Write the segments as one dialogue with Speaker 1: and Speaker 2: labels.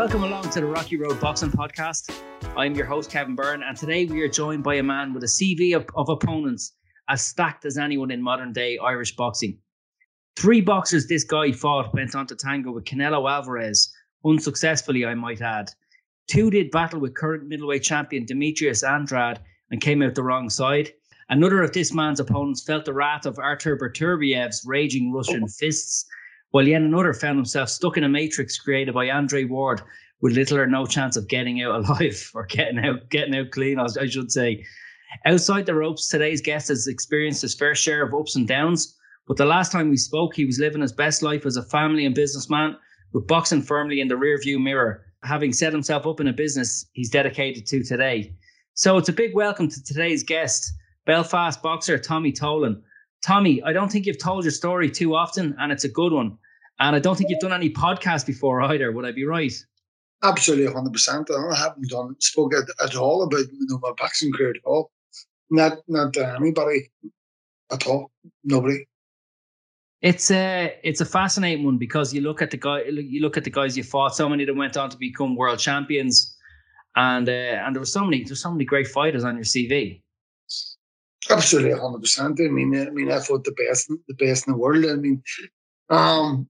Speaker 1: Welcome along to the Rocky Road Boxing Podcast. I'm your host, Kevin Byrne, and today we are joined by a man with a CV of, of opponents as stacked as anyone in modern day Irish boxing. Three boxers this guy fought went on to tango with Canelo Alvarez, unsuccessfully, I might add. Two did battle with current middleweight champion Demetrius Andrade and came out the wrong side. Another of this man's opponents felt the wrath of Artur Beterbiev's raging Russian fists, while yet another found himself stuck in a matrix created by Andre Ward with little or no chance of getting out alive or getting out getting out clean, I should say. Outside the ropes, today's guest has experienced his fair share of ups and downs. But the last time we spoke, he was living his best life as a family and businessman, with boxing firmly in the rearview mirror, having set himself up in a business he's dedicated to today. So it's a big welcome to today's guest, Belfast boxer Tommy Tolan. Tommy, I don't think you've told your story too often, and it's a good one. And I don't think you've done any podcast before either. Would I be right?
Speaker 2: Absolutely, hundred percent. I haven't done spoke at, at all about you know, my boxing career at all. Not not to anybody at all. Nobody.
Speaker 1: It's a it's a fascinating one because you look at the guy you look at the guys you fought. So many of them went on to become world champions, and uh, and there were so many there's so many great fighters on your CV.
Speaker 2: Absolutely, hundred percent. I mean, I mean, I fought the best the best in the world. I mean, um,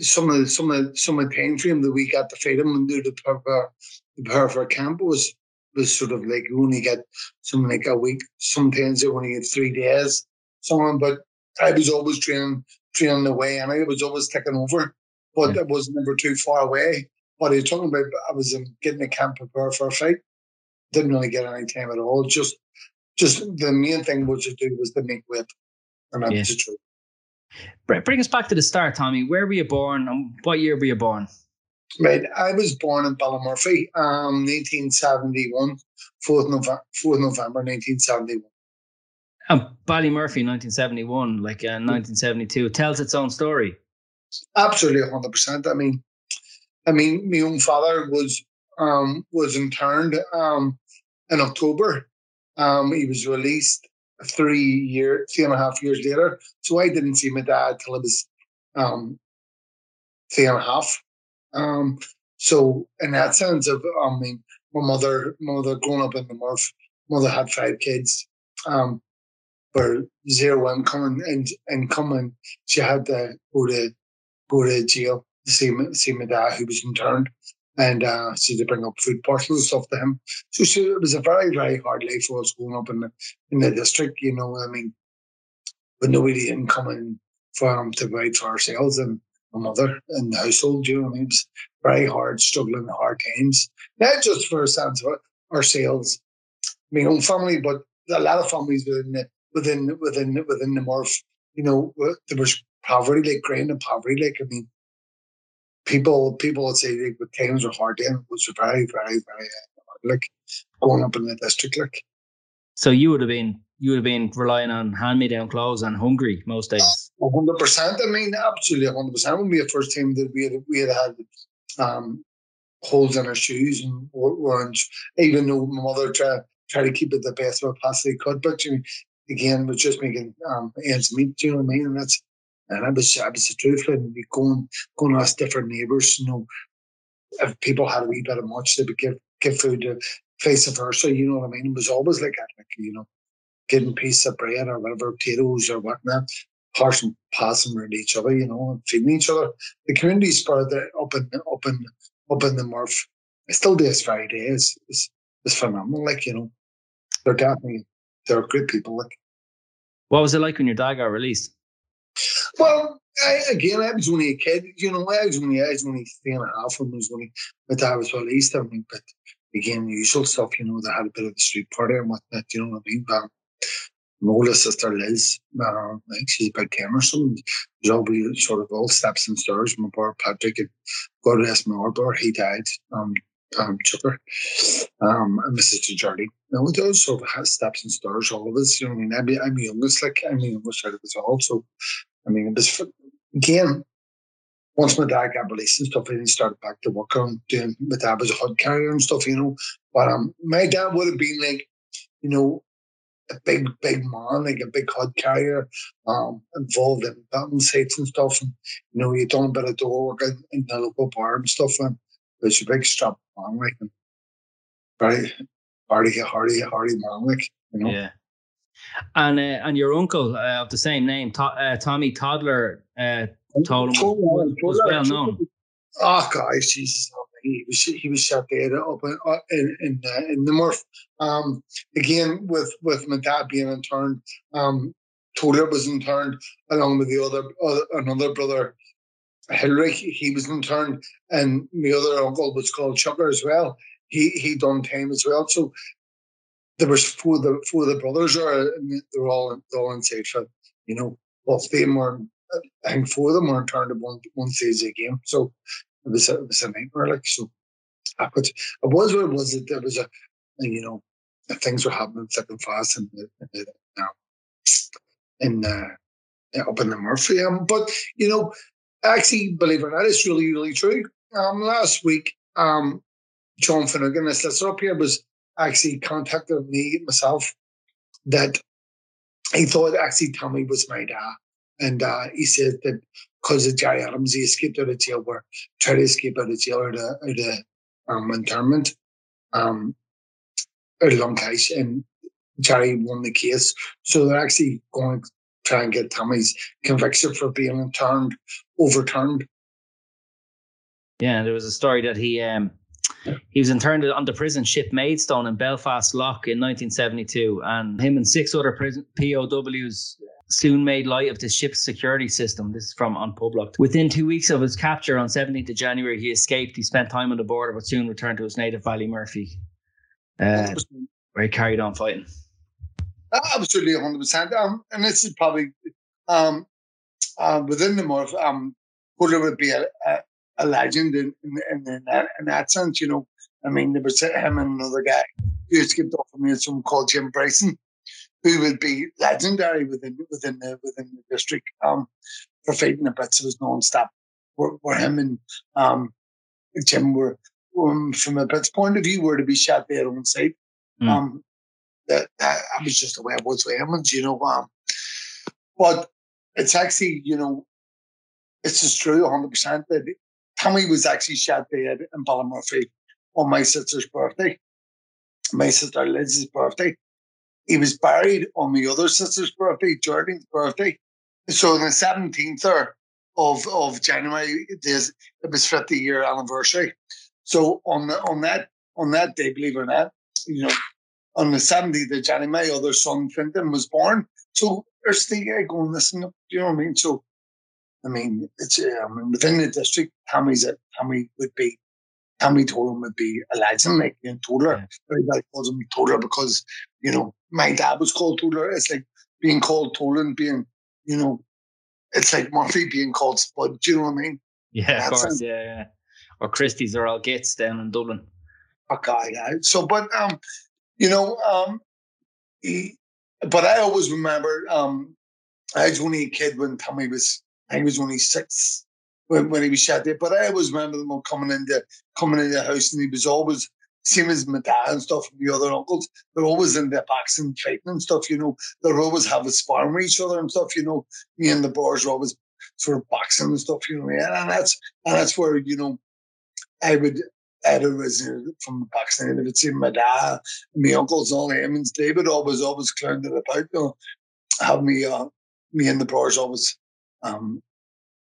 Speaker 2: some of the, some of the, some of the time frame that we got to fight him and do the power the power camp was was sort of like you only get something like a week. Sometimes you only get three days. Someone, but I was always training training away, and I was always taking over. But yeah. it was never too far away. What are you talking about? I was getting the camp prepared for a fight. Didn't really get any time at all. Just just the main thing was to do was to make weight, and that's yeah. the truth.
Speaker 1: Bring us back to the start, Tommy. Where were you born and what year were you born?
Speaker 2: Right, I was born in Ballymurphy, um, 1971, 4th November, 4th November 1971.
Speaker 1: Oh, Ballymurphy, 1971, like uh, 1972, tells its own story.
Speaker 2: Absolutely, 100%. I mean, I mean, my own father was um, was interned um, in October. Um, he was released three year, three and a half years later. So I didn't see my dad till I was um, three and a half. Um, so in that sense of, I mean, my mother, mother growing up in the Murph, mother had five kids. Um, for zero income and, and coming, she had to go to go to jail to see see my dad who was interned and uh, so they bring up food parcels and stuff to him. So, so it was a very, very hard life for us growing up in the in the district. You know, I mean, with nobody in incoming from to provide for ourselves and my mother and the household. You know, I mean, it was very hard, struggling, hard times. Not just for of ourselves, my own family, but a lot of families within the, within within within the Murph. You know, there was poverty, like grain and poverty. Like I mean, people people would say like, the times were hard then, It was very, very, very hard, like growing up in the district. Like,
Speaker 1: so you would have been you would have been relying on hand me down clothes and hungry most days.
Speaker 2: hundred percent. I mean, absolutely hundred percent. When we had first time that we had we had had um, holes in our shoes and weren't even though my mother tried try to keep it the best way possibly could, but you know, again was just making um, ends meet. You know what I mean? And that's and I was, I was the truth, and we going, going to ask different neighbours, you know, if people had a wee bit of much, they would give give food to vice versa. You know what I mean? It was always like that, like you know, getting piece of bread or whatever, potatoes or whatnot, passing passing around each other, you know, and feeding each other. The community spirit up in up in up in the Murph, still to this very day is is phenomenal. Like you know, they're definitely they're great people. Like,
Speaker 1: what was it like when your dad got released?
Speaker 2: Well, I, again, I was only a kid. You know, I was only I was only three and a half when I was only my dad was released. I mean, but again, the usual stuff. You know, they had a bit of a street party and whatnot. You know what I mean? But my oldest sister Liz, uh, think she's about ten or something. There's always sort of all steps and stairs. My brother Patrick, and God rest my brother, he died. Um, um, um, and Mrs. Jardy. Now, it does sort of steps and stairs, all of us. You know, I mean, I'm, I'm the youngest, like, I'm the youngest out of us all. So, I mean, it was, again, once my dad got released and stuff, he started back to work on doing, my dad was a hod carrier and stuff, you know. But um, my dad would have been like, you know, a big, big man, like a big hod carrier, um, involved in building sites and stuff. And, you know, he done a bit of door work in, in the local bar and stuff. And it was a big strap man, like, and very hardy, hardy, hardy man, like, you know.
Speaker 1: Yeah. And uh, and your uncle uh, of the same name, to- uh, Tommy Toddler, uh, Tolan was, was well known.
Speaker 2: Oh, guys, Jesus, he was he was shot dead up in uh, in in, uh, in the Murph. Um, again, with with my dad being interned, um, Toddler was interned along with the other, other another brother, Hillary. He was interned, and my other uncle was called Chucker as well. He he done time as well. So there was four of the four of the brothers are they're all they're all in for you know both of them were I think four of them were turned at one one stage of the game. So it was a, it was a nightmare. Like so, I could it was what it was. That there was a you know things were happening thick and fast in the, in, the, in uh, up in the Murphy. Um, but you know, actually, believe it or not, it's really really true. Um, last week, um, John Finnegan, this listener up here, was actually contacted me myself that he thought actually Tommy was my dad. And uh, he said that because of Gerry Adams, he escaped out of jail, or tried to escape out of jail or the, or um, internment, um, Long and Gerry won the case. So they're actually going to try and get Tommy's conviction for being interned overturned.
Speaker 1: Yeah, there was a story that he um, he was interned on the prison ship Maidstone in Belfast Lough in 1972, and him and six other prison POWs soon made light of the ship's security system. This is from Unpublished. Within two weeks of his capture on 17th of January, he escaped. He spent time on the border, but soon returned to his native Ballymurphy, uh, where he carried on fighting.
Speaker 2: Absolutely, 100%. Um, and this is probably um, uh, within the Murph, um, would be a, a, a legend in, in, in, that, in that sense, you know. I mean, there was him and another guy who escaped off of me, someone called Jim Bryson, who would be legendary within within the within the district um, for fighting the Brits. It was non-stop. Where, where him and um, Jim were, um, from a Brits point of view, were to be shot dead on sight. Mm. Um, that, that I was just the way it was with him, and you know. Um, but it's actually, you know, it's just true 100% that Tommy was actually shot dead in Ballymurphy on my sister's birthday, my sister Liz's birthday. He was buried on my other sister's birthday, Jordan's birthday. So on the 17th of, of January, it, is, it was 50 year anniversary. So on the, on that on that day, believe it or not, you know, on the 17th of January, my other son Finton was born. So there's the guy going, listen, do you know what I mean? So I mean, it's uh, I mean, within the district, Tommy's a, Tommy would be Tommy Tolan would be a legend, like in Toddler. Yeah. Everybody calls him Toddler because you know my dad was called Toddler. It's like being called Tolan, being you know, it's like Murphy being called Spud. Do you know what I mean?
Speaker 1: Yeah, of course. Yeah, yeah. Or Christie's or all Gates down in Dublin.
Speaker 2: Okay, yeah. So, but um, you know, um, he, but I always remember um, I was only a kid when Tommy was I was only six when, when he was shot dead. But I always remember them all coming into coming into the house, and he was always same as my dad and stuff and the other uncles. They're always in their backs and fighting and stuff. You know, they're always having sparring with each other and stuff. You know, me and the boys are always sort of boxing and stuff. You know, and, that's and that's where you know I would I'd originated from Pakistan. If it's my dad, my uncles, all Emmons, David always, always clowned it about, you know, have me, uh, me and the brothers always, um,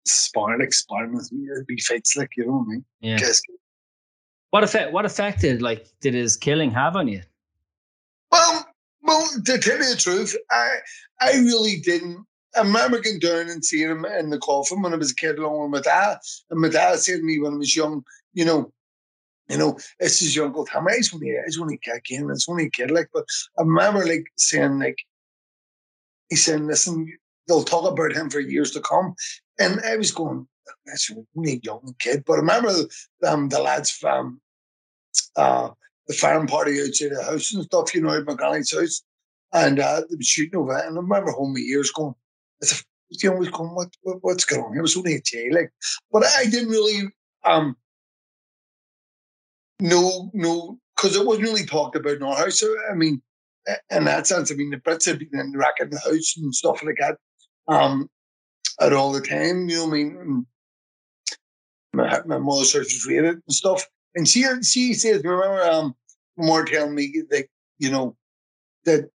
Speaker 2: sparring, like sparring with me, it'd be fights, like, you know what I mean?
Speaker 1: Yeah. What effect, what effect did, like, did his killing have on you?
Speaker 2: Well, well, to tell you the truth, I, I really didn't. I remember going down and seeing him in the coffin when I was a kid along with my dad. And my dad said to me when I was young, you know, you know, this is your Uncle Tommy. He's only, he's only again. It's only a kid. Like, but I remember like saying, like, he's saying, listen, they'll talk about him for years to come. And I was going, that's a young kid. But I remember um, the lads from uh, the farm party outside the house and stuff, you know, at my granny's house. And uh, they were shooting over it. And I remember home my years going, it's a, you know, was going, what, what, what's going on? It was only a day, like, but I didn't really, um, no, no, because it wasn't really talked about in our house. So I mean, in that sense, I mean, the Brits had been in the in the house and stuff like that um, at all the time, you know I mean? my, my mother's house was raided and stuff. And she, she says, remember, um, more telling me that, you know, that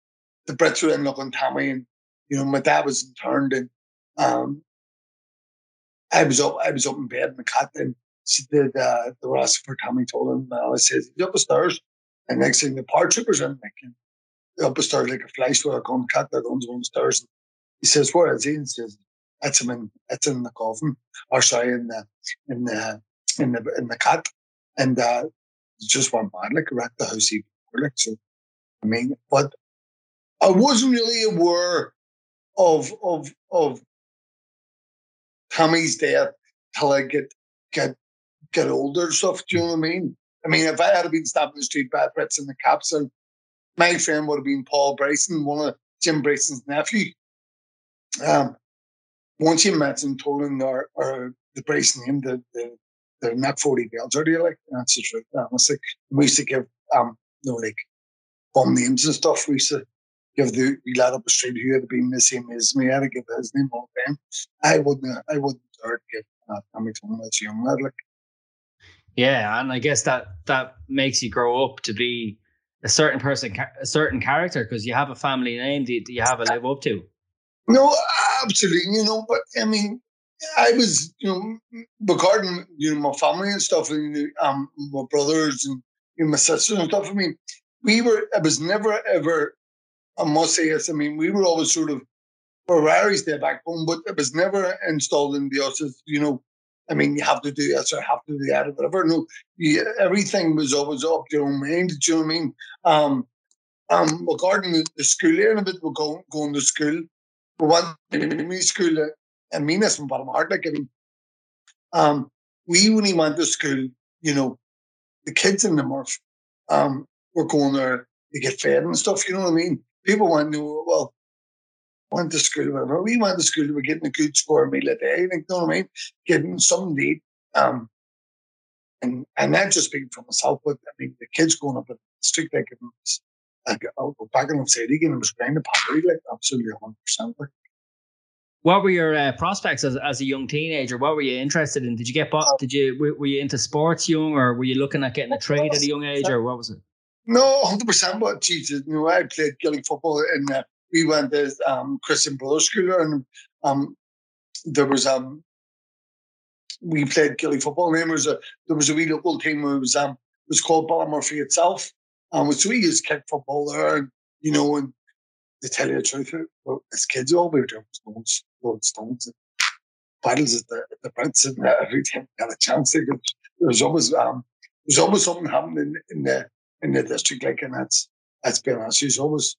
Speaker 2: the Brits were in looking Tommy and, you know, my dad was interned and um, I was up, I was up in bed in the cat and she did uh, the rest for Tommy Tolan, uh, I said, he's up the stairs. And next thing the paratroopers in, like, up the stairs like a flash with a gun, cat that guns on the stairs. And he says, where is he? And he says, it's him in, it's in the coffin, or sorry, in the, in the, in the, in the cat. And, uh, just went mad, like, wrecked the house even like, so, I mean, but I wasn't really aware of, of, of Tommy's death till I get, get get older stuff. Do you know what I mean? I mean, if I had been stopped in the street by Brits in the caps, and my friend would have been Paul Bryson, one of Jim Bryson's nephew. Um, once you met Tolan or, or the Bryson name, the, the they're not 40 bells, are like? That's the truth. Honestly, we used to give, um, you know, like bum names and stuff. We used to give the we lad up the street who had been the same as me. I had to give his name all the time. I wouldn't, I wouldn't dare give Tommy Tone as a young lad. Like,
Speaker 1: yeah, and I guess that that makes you grow up to be a certain person, a certain character, because you have a family name that you have to live up to.
Speaker 2: No, absolutely. You know, but I mean, I was, you know, regarding you know my family and stuff, and um, my brothers and you know, my sisters and stuff. I mean, we were. It was never ever. I must say yes. I mean, we were always sort of Ferrari's their backbone, but it was never installed in the us you know I mean, you have to do this or have to do that or whatever. No, you, everything was always up to your own mind. Do you know what I mean? Um, um, regarding the, the school end of it, we're going, going to school. To school, and mean this from bottom heart. Like, I mean, um, we when we went to school, you know, the kids in the Murph um, were going there to get fed and stuff. You know what I mean? People went to well, went to school, whatever. We went to school, we were getting a good square meal a day, you know what I mean? Getting something to eat. Um, and and not just speaking for myself, but I mean, the kids going up in the street, like, it like I'll go back and say it again, it was kind of poverty, like, absolutely 100%. Like.
Speaker 1: What were your uh, prospects as, as a young teenager? What were you interested in? Did you get, bought? did you, were, were you into sports young or were you looking at getting a trade at a young age or what was it?
Speaker 2: No, 100%, but Jesus, you know, I played Gaelic football and uh, we went to um, Christian Brothers School and um, there was um we played Gilly football and there was a there was a wee local team who was um was called Ballymurphy itself. Um so we used kick football there and you know and to tell you the truth, well, as kids all we were doing was stones, throwing stones and battles at the at the Brits and every time we got a chance there was always um there's always something happening in, in the in the district like and that's that's been honest. There's always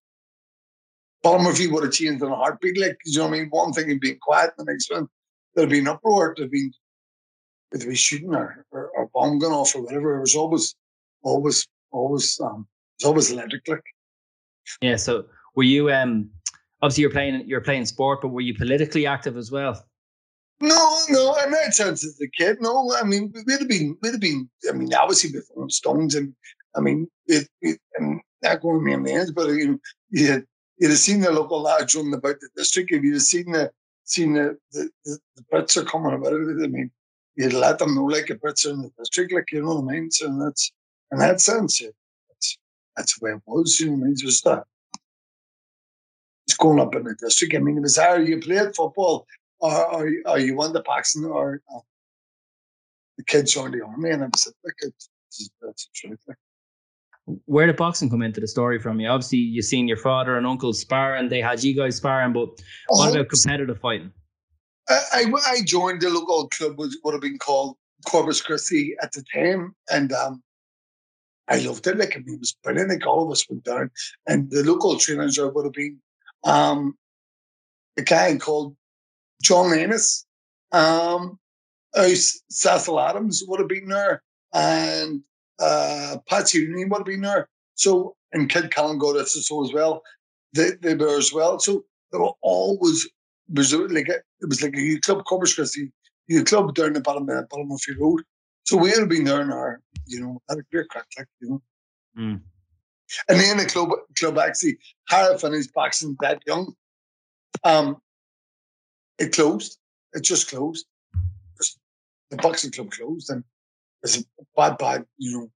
Speaker 2: Ballymurphy would have changed in a heartbeat. Like, you know what I mean? One thing and being quiet, the next one, there'd be an uproar, there'd be, there'd be shooting or, or, or bomb going off or whatever. It was always, always, always, um, it was always electric. Like.
Speaker 1: Yeah. So were you, um, obviously you're playing, you're playing sport, but were you politically active as well?
Speaker 2: No, no, in that sense as a kid, no. I mean, we'd have been, we'd have been, I mean, obviously with Stones and, I mean, it, it, and not going to name names, but you know, you had you'd have seen the local lads running about the district. If you'd have seen the seen the the, the, the Brits are coming about it, I mean, you let them know like if it's in the district, like you know what I mean. So that's in that sense, that's that's the way it was. You know I mean? Just that. It's going up in the district. I mean, it was either you played football or, or, or you won the boxing or uh, the kids joined the army, and I was like, it's, that's the truth. Like.
Speaker 1: Where did boxing come into the story from you? Obviously, you've seen your father and uncle sparring. They had you guys sparring, but what oh, about competitive fighting?
Speaker 2: I, I joined the local club, which would have been called Corpus Christi at the time, and um, I loved it. Like I mean, it was brilliant. Like all of us went down, and the local trainers would have been um, a guy called John Ennis, um, uh, Cecil Adams would have been there, and uh, Patsy would have been there. So and Kid Callan got us so as well. They, they were as well. So they were always was like a, it was like a youth club, Corpus Christi youth club down the bottom of Ballymurphy Road. So we had been there in our, you know, had a great crack, like, you know. Mm. And then the club club actually had finished boxing that young. Um it closed. It just closed. The boxing club closed and it's a bad, bad, you know,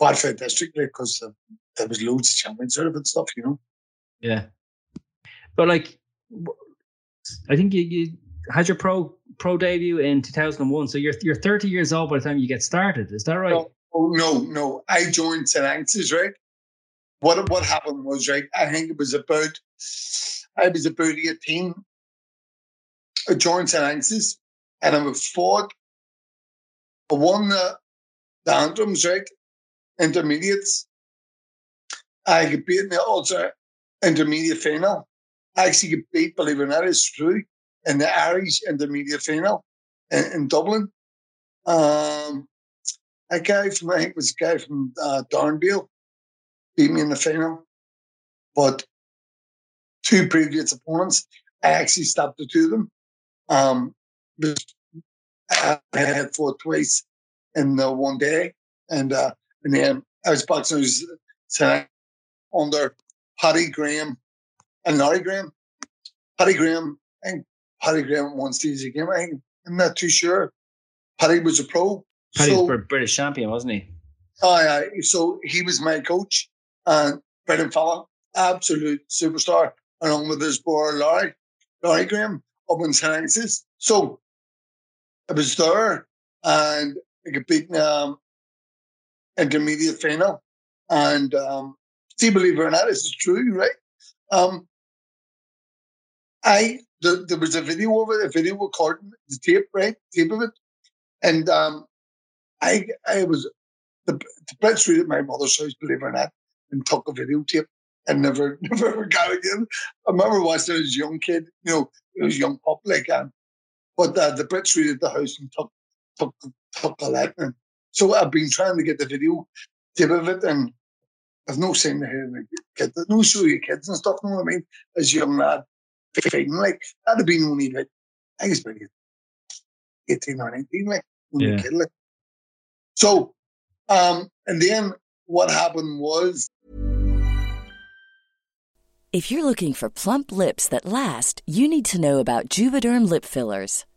Speaker 2: bad for the district because uh, there was loads of champions out of it stuff, you know.
Speaker 1: Yeah. But like I think you, you had your pro pro debut in 2001. So you're you're 30 years old by the time you get started. Is that right?
Speaker 2: No, no, no. I joined St. Anne's, right? What what happened was right. I think it was about I was about 18. I joined St. Anne's and I was fought. I won the the anthems, right? Intermediates. I beaten the Ulster intermediate final. I actually get beat, believe it or not, it's true, in the Irish intermediate final in, in Dublin. Um, a guy from, I think it was a guy from uh, beat me in the final. But two previous opponents, I actually stopped the two of them. Um, I had fought twice in the one day. And, uh, and then I was boxing was, under Paddy Graham and Larry Graham. Paddy Graham, I Paddy Graham won Steve's game. I think, I'm not too sure. Paddy was a pro.
Speaker 1: Paddy so, was British champion, wasn't he?
Speaker 2: Oh, yeah. So he was my coach. And Brendan Fallon, absolute superstar, along with his boy Larry, Larry Graham, up in. So I was there and I got beaten um, intermediate final. And um, see, believe it or not, this is true, right? Um, I the, there was a video of it, a video recording the tape, right, tape of it, and um, I I was the, the Brits read at my mother's house, believe it or not, and took a videotape and never never ever got it again. I remember watching it as a young kid, you know, it was young pup like um, but uh, the Brits at the house and took took took a. And so I've been trying to get the video tape of it and I've no seen the hair like the no show your kids and stuff, you know what I mean? As a young lad fighting. Like that'd have been only like I was maybe eighteen or nineteen, like when yeah. kid, like. So, um, and then what happened was.
Speaker 3: If you're looking for plump lips that last, you need to know about Juvederm lip fillers.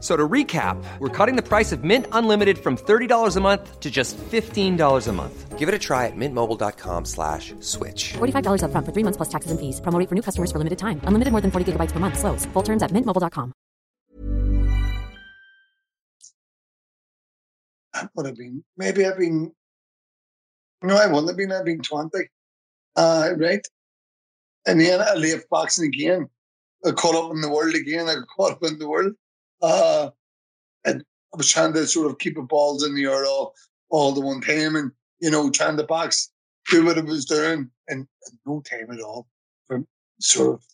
Speaker 4: So to recap, we're cutting the price of Mint Unlimited from $30 a month to just $15 a month. Give it a try at mintmobile.com slash switch.
Speaker 5: $45 upfront for three months plus taxes and fees. Promo rate for new customers for limited time. Unlimited more than 40 gigabytes per month. Slows. Full terms at mintmobile.com.
Speaker 2: That would have been, maybe I've been, no, I wouldn't have been, I've been 20. Uh, right? And then I left boxing again. I caught up in the world again. I got caught up in the world. Uh, and I was trying to sort of keep the balls in the air all, all the one time and, you know, trying to box, do what I was doing and, and no time at all for sort of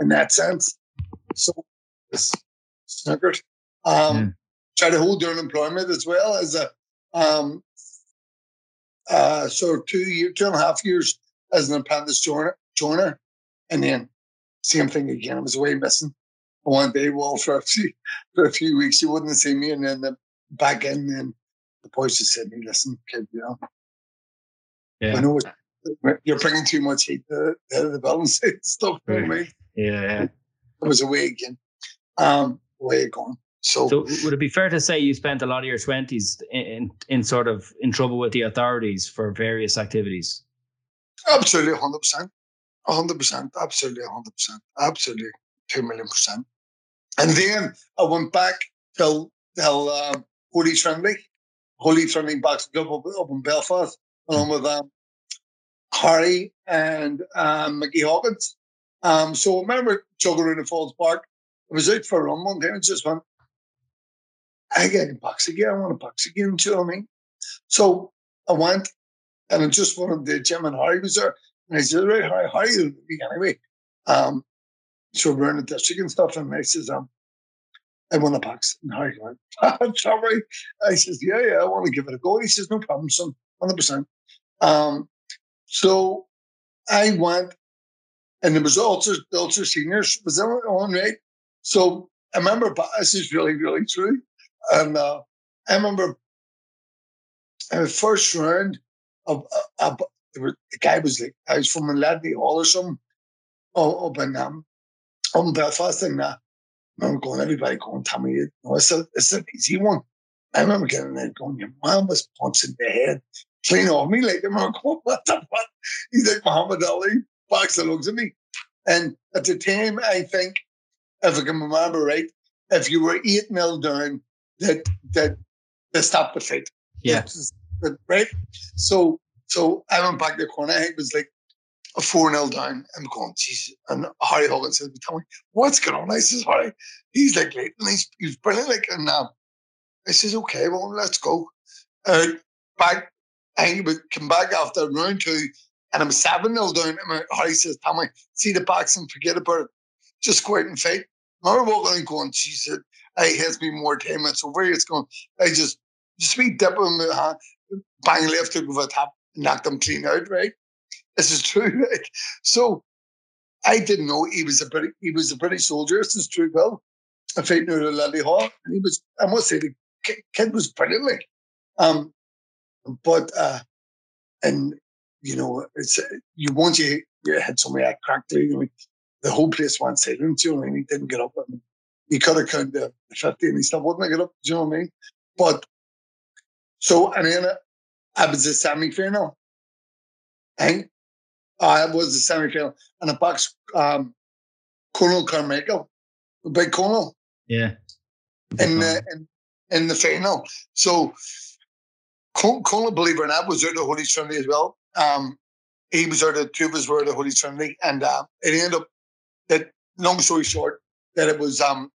Speaker 2: in that sense. So it's snookered. Um,
Speaker 1: Yeah.
Speaker 2: Try to hold their employment as well as a, um, uh, so two year, two and a half years as an apprentice joiner, joiner, and then same thing again. I was away missing one day, well, for a few for a few weeks. You wouldn't see me, and then the, back in, and the boys just said, "Me, listen, kid, you know,
Speaker 1: Yeah.
Speaker 2: I know it, you're bringing too much heat to, to the balance stuff." You know what I mean?
Speaker 1: Yeah. yeah.
Speaker 2: I was away again, um, away gone. So,
Speaker 1: So would it be fair to say you spent a lot of your twenties in, in in sort of in trouble with the authorities for various activities?
Speaker 2: absolutely, hundred percent, hundred percent, absolutely, hundred percent, absolutely, two million percent. And then I went back till till um, Holy Trinity, Holy Trinity Boxing Club up, in Belfast, along with um, Harry and um, Mickey Hawkins. Um, so I remember juggling in the Falls Park. I was out for a run one day and just went, I get to box again. I want to box again. Do you know what I mean? So I went and I just wanted the gym and Harry was there. And I said, right, Harry, how are you anyway? Um, so we're in the district and stuff. And I says, um, I want to box. And Harry went, sorry. I says, yeah, yeah, I want to give it a go. He says, no problem, son, 100%. Um, so I went and there was also the Ulster Seniors was on, right. So I remember this is really, really true. And uh, I remember in the first round of uh, there were, the guy was like I was from Ladney Hall or something up in um in Belfast and uh, I remember going, everybody going, tell me, you know, it's, a, it's an easy one. I remember getting there going, your mom was punching the head clean off me. Like, I remember going, what the fuck? He's like Muhammad Ali, boxer looks at me. And at the time, I think, if I can remember right, if you were 8 nil down, that that they stopped the fight.
Speaker 1: Yeah.
Speaker 2: Right? So so I went back to the corner. I think it was like a 4 0 down. I'm going, Jesus. And Harry Hogan says, Tell me, what's going on? I says, Harry, he's like late and he's, he's brilliant. Like, and uh, I says, Okay, well, let's go. Uh, back, I come back after round two and I'm 7 0 down. And Harry says, Tell me, see the boxing, forget about it. Just go out and fight. I remember walking and going, Jesus, I has me more time. It's over. It's going, I just, just be dipping in my hand, bang left hook with a tap, knocked him clean out, right? This is true. Right? So I didn't know he was a British, he was a British soldier. This is true, Bill. I out of Lily Hall. And he was, I must say, the kid was brilliant. Like, um, but, uh, and, you know, it's, uh, you once you, you had somebody that cracked you know, the whole place went silent, you know, and he didn't get up. And he could have counted to 50 and he still wouldn't get up, do you know what I mean? But, so, and then uh, I was a semi final. And I was a semi final and I boxed um, Conal Carmichael, the big Conal,
Speaker 1: Yeah.
Speaker 2: in the, in, in the final. So, Col- believe it or not, was out of Holy Trinity as well. Um, he was out of two of us were out of Holy Trinity, and uh, it ended up that long story short that it was um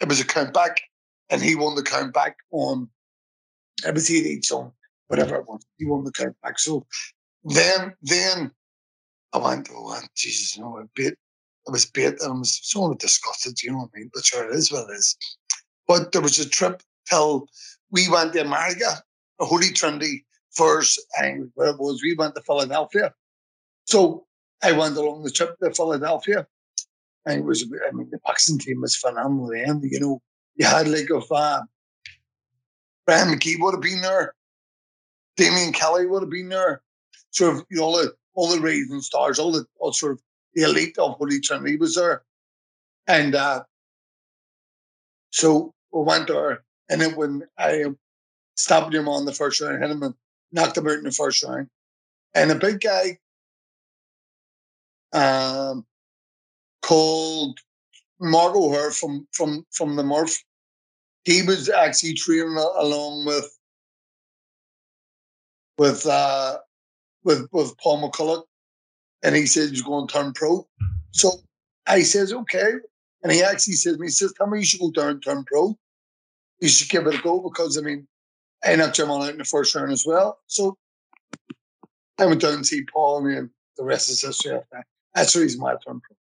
Speaker 2: it was a count back, and he won the count back on it was eight each on whatever it was. He won the count back. So then then I went, oh, Jesus, you know, a bit, I was bit, and I was sort of disgusted, you know what I mean? But sure, it is what it is. But there was a trip till we went to America, a Holy Trinity first, and where it was, we went to Philadelphia. So I went along the trip to Philadelphia, and it was, I mean, the boxing team was phenomenal then, you know. You had like a uh, Brian Magee would have been there, Damien Kelly would have been there, sort of, you know, all the, all the rising stars, all the all sort of the elite of Holy Trinity was there. And uh, so we went there, and then when I stopped him on the first round, hit him and knocked him out in the first round. And a big guy um, called Mark O'Hare from from from the Murph. He was actually training along with with uh, with with Paul McCullough, and he said he's going to turn pro. So I says okay, and he actually says me, he says, "Tell me you should go down and turn pro. You should give it a go because I mean, I knocked him out in the first round as well. So I went down to see Paul, and the rest is history. That's the reason why I turned pro.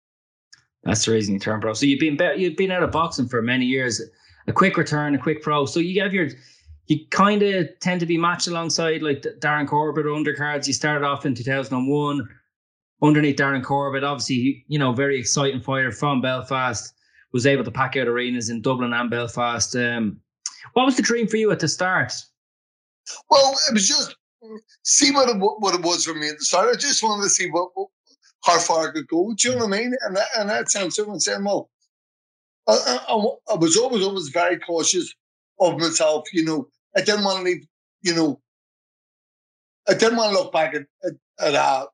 Speaker 1: That's the reason you turned pro. So you've been you've been out of boxing for many years. A quick return, a quick pro. So you have your you kind of tend to be matched alongside like Darren Corbett or undercards. You started off in 2001 underneath Darren Corbett. Obviously, you know, very exciting fighter from Belfast. Was able to pack out arenas in Dublin and Belfast. Um, what was the dream for you at the start?
Speaker 2: Well, it was just see what it, what it was for me at the start. I just wanted to see what, how far I could go. Do you know what I mean? And that, and that sounds someone saying, well, I, I, I, was always always very cautious of myself. You know, I didn't want to leave. You know, I didn't want to look back at at, at uh,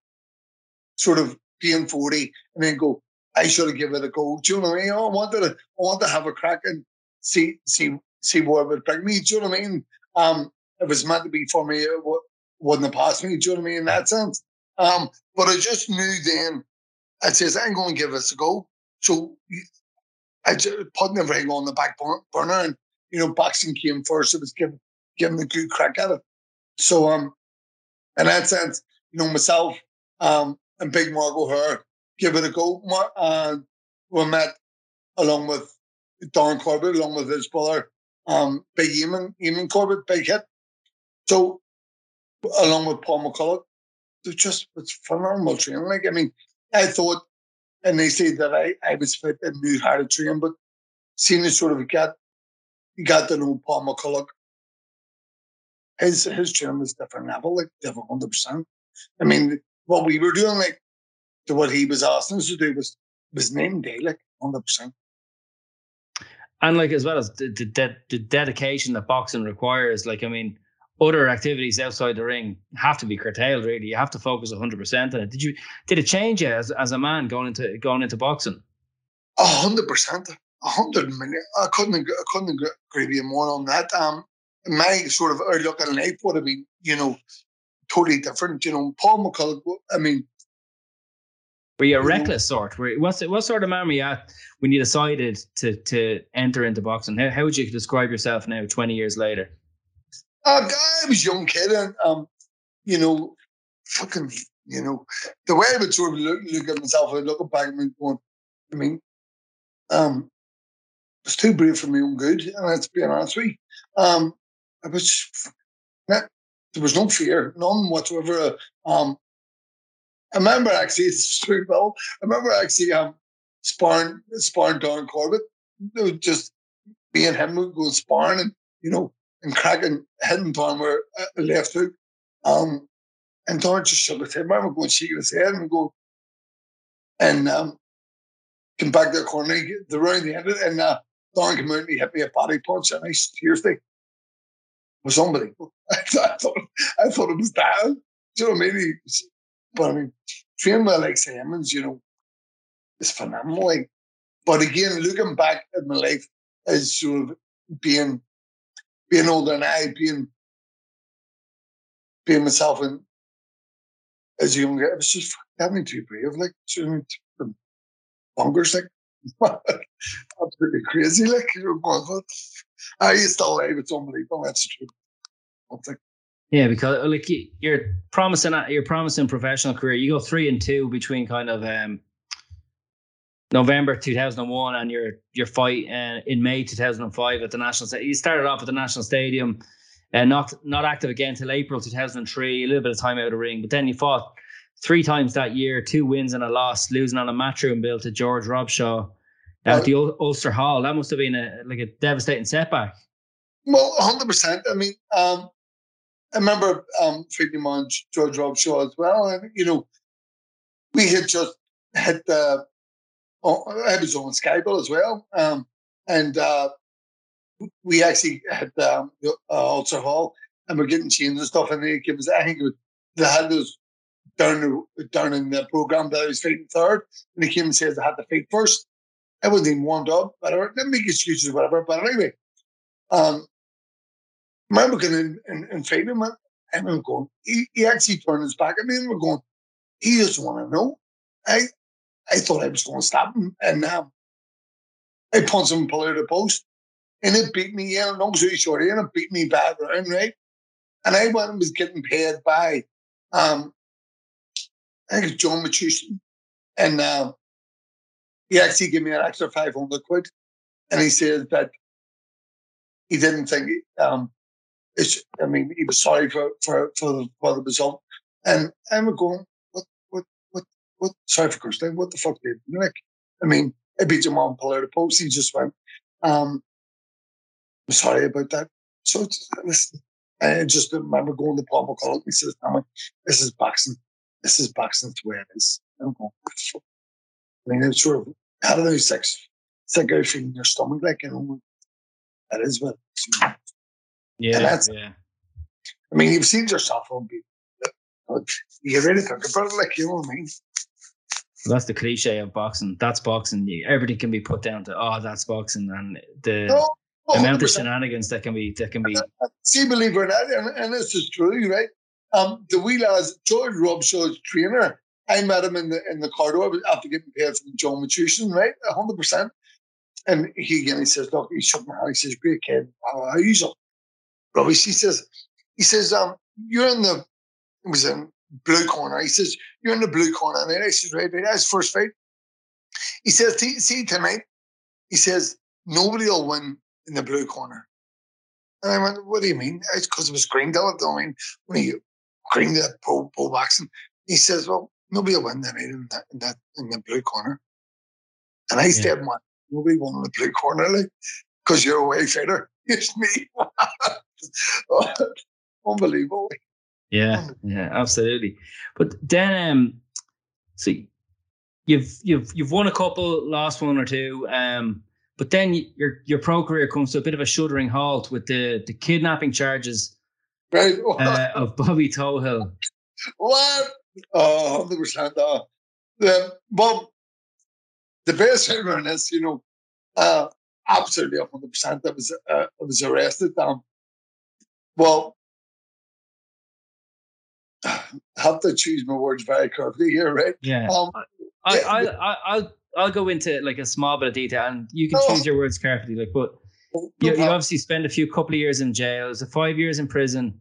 Speaker 2: sort of being forty and then go, I should have given it a go. Do you know what I mean? I wanted to, I wanted to have a crack and see see see where it would bring me. Do you know what I mean? Um, it was meant to be for me. It wouldn't have passed me. Do you know what I mean? In that sense. Um, but I just knew then. I says I'm going to give this a go. So I just putting everything on the back burner, and you know, boxing came first. It was giving giving a good crack at it. So um, in that sense, you know, myself um and Big Mark O'Hare give it a go. And we met along with Don Corbett, along with his brother, um, Big Eamon, Eamon Corbett, Big Hit. So along with Paul McCullough, they're just it's phenomenal training. Like I mean, I thought, and they say that I, I was fit and knew how to train, but seeing as sort of you got to know Paul McCullough, his his training was different level, like different hundred percent. I mean, what we were doing, like to what he was asking us to do was was name day, like hundred percent.
Speaker 1: And like as well as the, the, the dedication that boxing requires, like I mean, other activities outside the ring have to be curtailed. Really, you have to focus hundred percent on it. Did you did it change you as as a man going into going into boxing?
Speaker 2: A hundred percent, hundred million. I couldn't I couldn't agree with you more on that. Um, my sort of outlook on life would have been, you know, totally different. You know, Paul McCullough. I mean,
Speaker 1: were you a reckless sort? Were what what sort of man were you at when you decided to to enter into boxing? How how would you describe yourself now, twenty years later?
Speaker 2: Uh, I was a young kid, and um, you know, fucking, you know, the way I would sort of look, look at myself, I look back at me going, I mean, um, was too brave for my own good, and let's be honest with you. Um, I was, there was no fear, none whatsoever. Um, I remember actually, it's true, Bill. I remember actually um, sparring, sparring Don Corbett. It was just me and him going sparring, and you know, and cracking, hitting Don where uh, left hook. Um, and Don just shook his head. I remember going shaking his head and go, and um, came back to the corner, the round the end of it, and uh, And he hit me a body punch, and I seriously was unbelievable. I, thought, I thought it was down. Do you know what I mean? Was, but I mean, training with Alex Emmons, you know, is phenomenal. Like, but again, looking back at my life as sort of being being older than I, being being myself and as a young it was just having too brave, like bonkers, like absolutely crazy, like I used to live, it's unbelievable. That's truth.
Speaker 1: Yeah, because like you're promising you're promising professional career. You go three and two between kind of um, November 2001 and your your fight uh, in May 2005 at the national. You started off at the national stadium, and uh, not not active again till April 2003. A little bit of time out of the ring, but then you fought three times that year, two wins and a loss, losing on a matchroom bill to George Robshaw at the Ulster Hall. That must have been a like a devastating setback.
Speaker 2: Well, hundred percent. I mean, um, I remember um, fighting on George Robshaw as well, and you know, we had just had the. Oh, I was on Skybill as well, um, and uh, we actually had um, uh, Ulster Hall, and we're getting chains and stuff, and they give us. I think it was, they had those down down in the program that I was fighting third, and he came and says I had to fight first. I wasn't even warmed up, whatever. Didn't make excuses, whatever. But anyway, um, I remember going in and, and fighting him, and I'm going. He, he actually turned his back at me, and we're going. He doesn't want to know. I I thought I was going to stop him, and um, I punched him and pulled out the post, and it beat me. Yeah, long story short, and it beat me bad round, right? And I went and was getting paid by um, I think it's John Machuson. And uh, he actually gave me an extra 500 quid. And he said that he didn't think, um, it's, I mean, he was sorry for, for, for, the, for the result. And I'm going, what, what, what, what, sorry for Christine, what the fuck did you? I mean, I beat your mom, pull out a post. He just went, um, I'm sorry about that. So listen, I just remember going to Paul McCullough he says, this is boxing this is boxing the way it is. I mean, it's sort of, how do they sex? It's like everything in your stomach, like, you know, that is what.
Speaker 1: Yeah, that's, yeah.
Speaker 2: I mean, you've seen yourself on people. Uh, you really think about it, like, you know what I mean?
Speaker 1: that's the cliche of boxing. That's boxing. Everything can be put down to, oh, that's boxing. And the no, amount of shenanigans that can be, that can be.
Speaker 2: See, believe it or not, and, and this is true, right? Um, the wee lads, George Robshaw's trainer, I met him in the in the corridor after getting paid from John Machuson, right? hundred percent. And he again he says, look, he's shook my hand. He says, great kid. How are you? Rubbish. He says, he says, um, you're in the it was in blue corner. He says, you're in the blue corner. And I says, right, right, that's first fight. He says, see tonight, he says, nobody will win in the blue corner. And I went, what do you mean? It's because it was Greendale. I mean, when you Green that Paul, Paul Waxon. He says, well, nobody will win that night in that, in that in the blue corner. And I yeah. said, man, nobody won in the blue corner, like, because you're a way fighter. It's me. Unbelievable.
Speaker 1: Yeah, yeah, absolutely. But then, um, so you've you've you've won a couple, lost one or two, um, but then your your pro career comes to a bit of a shuddering halt with the the kidnapping charges
Speaker 2: right?
Speaker 1: Uh, of Bobby Tohill.
Speaker 2: What? Oh, 100%. Uh, the, Bob, the best thing on this, you know, uh, absolutely 100%. I was, uh, I was arrested. Um, well, I have to choose my words very carefully here, right?
Speaker 1: Yeah. Um, I, I, I, I'll, I'll go into like a small bit of detail and you can choose your words carefully. Like, but you, you obviously spend a few couple of years in jail. It five years in prison?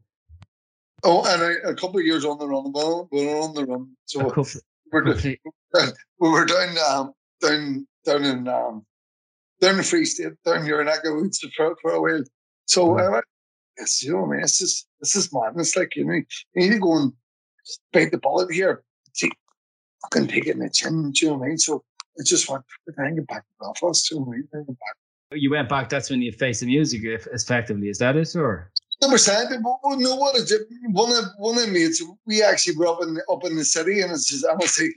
Speaker 2: Oh, and a, a couple of years on the run. Well, we're on the run. So couple, we're, we were down um, down down in um, down the Free State, down here in Woods for, for a while. So. I went, yes, you know, I mean, this is this is madness. Like you know, you need to go and bite the bullet here. See, I can take it in the chin. Do you know what I mean? So I just went, I can get back to Belfast. You know what I mean? back.
Speaker 1: You went back. That's when you faced the music, effectively. Is that it, or?
Speaker 2: Number seven, no, what is it? One of one of mates, we actually were up in up in the city, and it's just, I must say,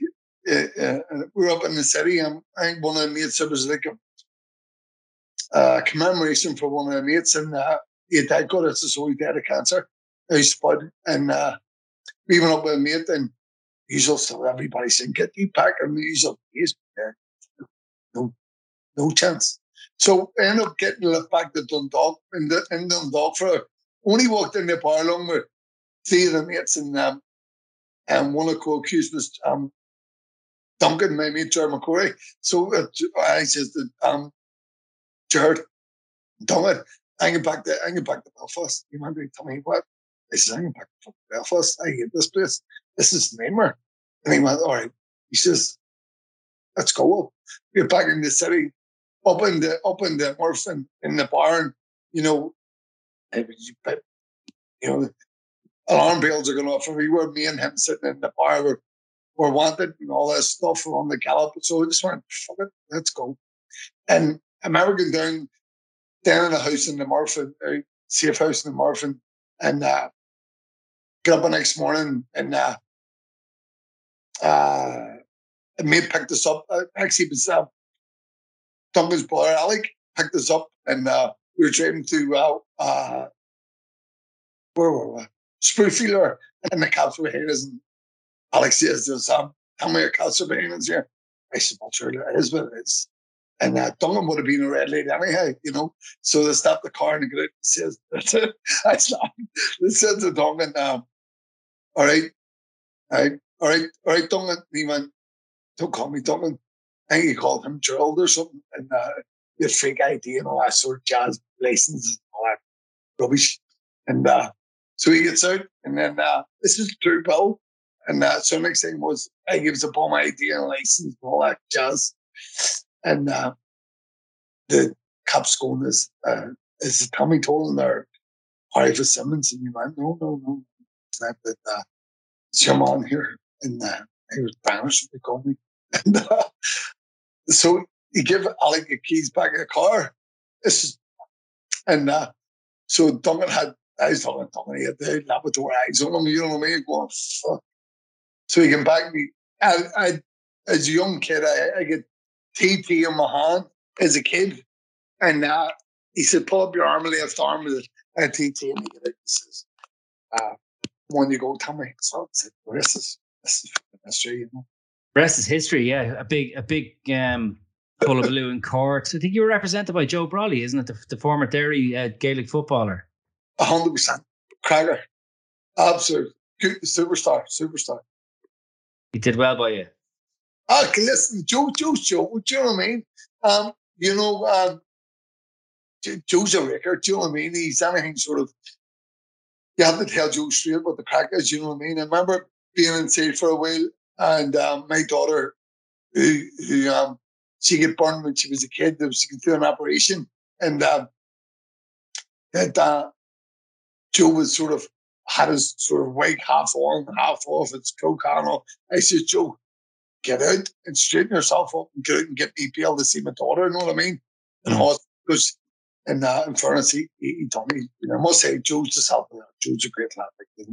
Speaker 2: uh, uh, we are up in the city, and I think one of the mates it was like a uh, commemoration for one of the mates, and uh, he had died, got us, so he died of cancer. He spud, and uh, we went up with a mate, and he's also everybody saying, "Get you back," and he's up, he's no, no chance. So I up getting left back to Dundalk, in, the, in Dundalk for only walked in the bar along with three of the mates and um, and one of the co-accused was um, Duncan, my mate Jared McCrory. So uh, I says that um, Jared, Duncan, I get back to I get back to Belfast. You remember tell me what? I said, I'm going back to Belfast. I hate this place. This is nightmare. And he went, all right. He says, let's go. up. We're back in the city, up in the up in the Murphin in the barn. You know, you know, alarm bells are going off everywhere. Me and him sitting in the bar were, were wanted and all that stuff on the gallop. So I just went, fuck it, let's go. And American down, down in a house in the Morphin, a safe house in the Morphin, and uh, get up the next morning and uh, uh, mate picked us up. Uh, actually, it was uh, Duncan's brother, Alec, picked us up and uh, we were driving to uh, where were we? Springfield and the cops were us. And Alex says, "There's um, how many cops are behind us here?" I said, "Well, sure, it is what it is." And uh, Duncan would have been a red light anyhow, you know. So they stopped the car and guy says, "That's it." I stopped. They said to Duncan, um, "All right, all right, all right, all right, Duncan." And he went, "Don't call me Duncan." I think he called him Gerald or something, and uh, your fake ID and all that sort of jazz license and all that rubbish. And uh, so he gets out, and then uh, this is true, Bill. And uh, so next thing was I gives up all my ID and license and all that jazz. And uh, the cops going, is, uh, is Tommy Tolan or Harry Simmons? And he went, no, no, no. It's not that uh, it's your man here. And uh, he was banished, they called me. And uh, so he give Alec the keys back in the car. This is, and uh, so Duncan had I was talking to Duncan, he had the laboratory eyes on him, you know what I mean? Going, fuck. So he can back me. I, I, as a young kid, I, I get TT in my hand as a kid. And uh, he said, pull up your arm, left arm with it. Had TT and he, he says, uh, when you go, tell me. So I said, well, this is, this is history, you know.
Speaker 1: Rest is history, yeah. A big, a big um, hullabaloo in court. I think you were represented by Joe Brolly, isn't it? The, the former Derry uh, Gaelic footballer.
Speaker 2: hundred percent. Cracker. Absolute superstar, superstar.
Speaker 1: He did well by you.
Speaker 2: Ah, listen, Joe, Joe's Joe. Do you know what I mean? Um, you know, um, Joe's a record. Do you know what I mean? He's anything sort of. You have to tell Joe straight what the crack is. You know what I mean? I remember being in inside for a while, and um, my daughter, who, who um, she get burned when she was a kid, she went through an operation, and um, that uh, Joe was sort of had his sort of wig half on, half off. It's on. I said, Joe, get out and straighten yourself up and get out and get me be able to see my daughter. You know what I mean? And mm. because in, uh, in fairness, he, he, he told me, you know, I must say, Joe's just helping out. Joe's a great lad. Like.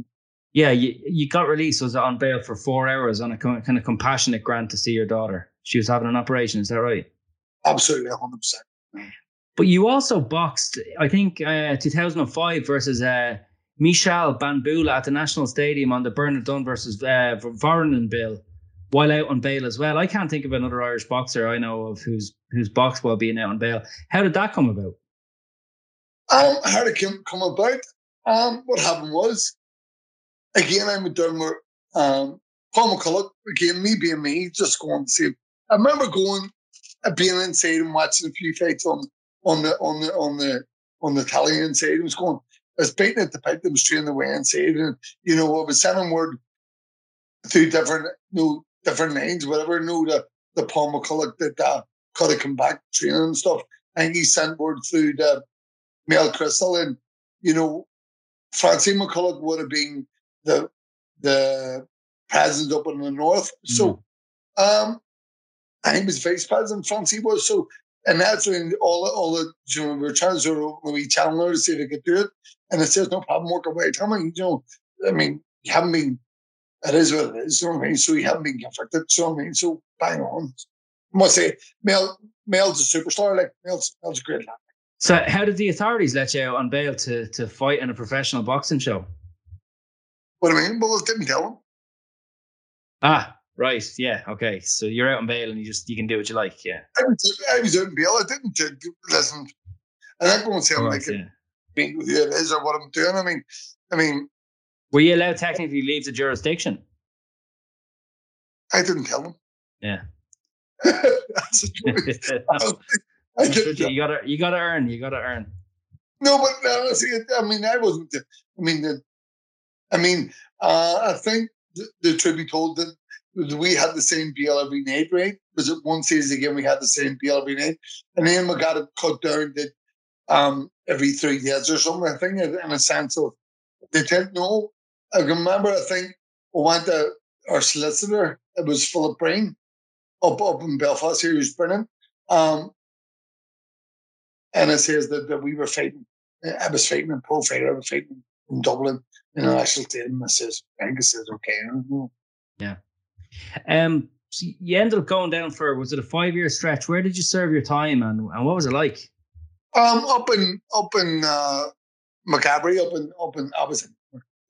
Speaker 1: Yeah, you, you got released, was on bail for four hours on a kind of compassionate grant to see your daughter. She was having an operation, is that right?
Speaker 2: Absolutely, 100%.
Speaker 1: But you also boxed, I think, uh, 2005 versus uh, Michel Bambula at the National Stadium on the Bernard Dunne versus uh, Voronin bill while out on bail as well. I can't think of another Irish boxer I know of who's who's boxed while being out on bail. How did that come about?
Speaker 2: Um, how did it come about? Um, what happened was, again, I'm a Dunmore. Um, Paul McCullough, again, me being me, just going to see. I remember going, uh, being inside and watching a few fights on on the on the on the on the telly inside. I was going, I was beating at the pit that was training the way inside, and you know, I was sending word through different you know, different names, whatever, you know, the the Paul McCullough that uh, could have come back training and stuff. And he sent word through the Mel Crystal and you know, Francine McCullough would have been the the president up in the north. Mm-hmm. So um I was vice president, Francine was. So and that's when all all the you know, we were trying to sort of challenge her to see if they could do it. And it says no problem, work away. Tell me, you know, I mean, you haven't been it is what it is, you know what I mean? So you haven't been convicted, you know what I mean? So bang on. I must say, Mel Mel's a superstar, like Mel's Mel's a great lad.
Speaker 1: So how did the authorities let you out on bail to to fight in a professional boxing show?
Speaker 2: What do I mean? Well, didn't tell them.
Speaker 1: Ah, Right. Yeah. Okay. So you're out on bail and you just you can do what you like. Yeah.
Speaker 2: I was, I was out on bail. I didn't uh, listen. And going to say I'm like yeah. I mean, who it is or what I'm doing. I mean, I mean.
Speaker 1: Were you allowed technically leave the jurisdiction?
Speaker 2: I didn't tell them.
Speaker 1: Yeah.
Speaker 2: That's the truth.
Speaker 1: I, you gotta you gotta earn. You gotta earn.
Speaker 2: No, but honestly, I mean, I wasn't. I mean, I mean, uh, I think the, the truth be told that we had the same bill every night, right? Was it one season again we had the same bill every night, and then we got it cut down to um, every three days or something. I think in a sense of they didn't know. I remember. I think we went to our solicitor. It was Philip Brain up up in Belfast here, who's brilliant. Um, and it says that, that we were fighting. I was fighting in pro fighter. I was fighting in Dublin in the national team. I says, i Angus says, okay.
Speaker 1: Yeah. Um, so you ended up going down for was it a five year stretch? Where did you serve your time, and and what was it like?
Speaker 2: Um, up in up in uh, Maghaberry, up in up in Abbotsford,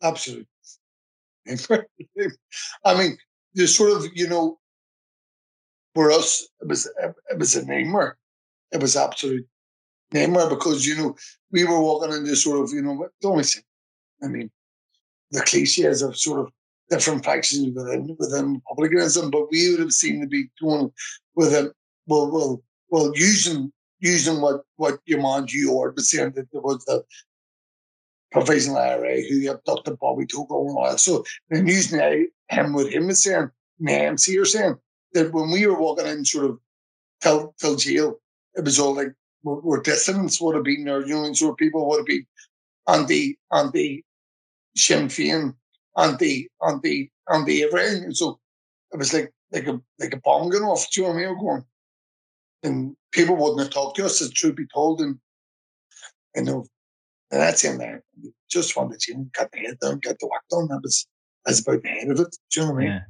Speaker 2: absolutely. I mean, the sort of you know, for us, it was it was a nightmare. It was absolute nightmare because you know we were walking into sort of you know don't we say, I mean, the cliches of sort of different factions within within republicanism, but we would have seemed to be doing with it. Well, well, well, using using what what man George was saying that there was the provisional IRA who abducted Bobby Toko and all that. So then using him with him was saying, names here saying that when we were walking in sort of till till jail, it was all like we're, we're dissidents would have been there, you know, sort of people would have been anti anti Sinn Anti anti anti everything. And so it was like like a like a bomb going off. Do you know what I mean? Going, and people wouldn't have talked to us, as truth be told, and you know, and that's in there. Just wanted to get the head down, get the work done. That was that's about the end of it. Do you know what I mean?
Speaker 1: Yeah.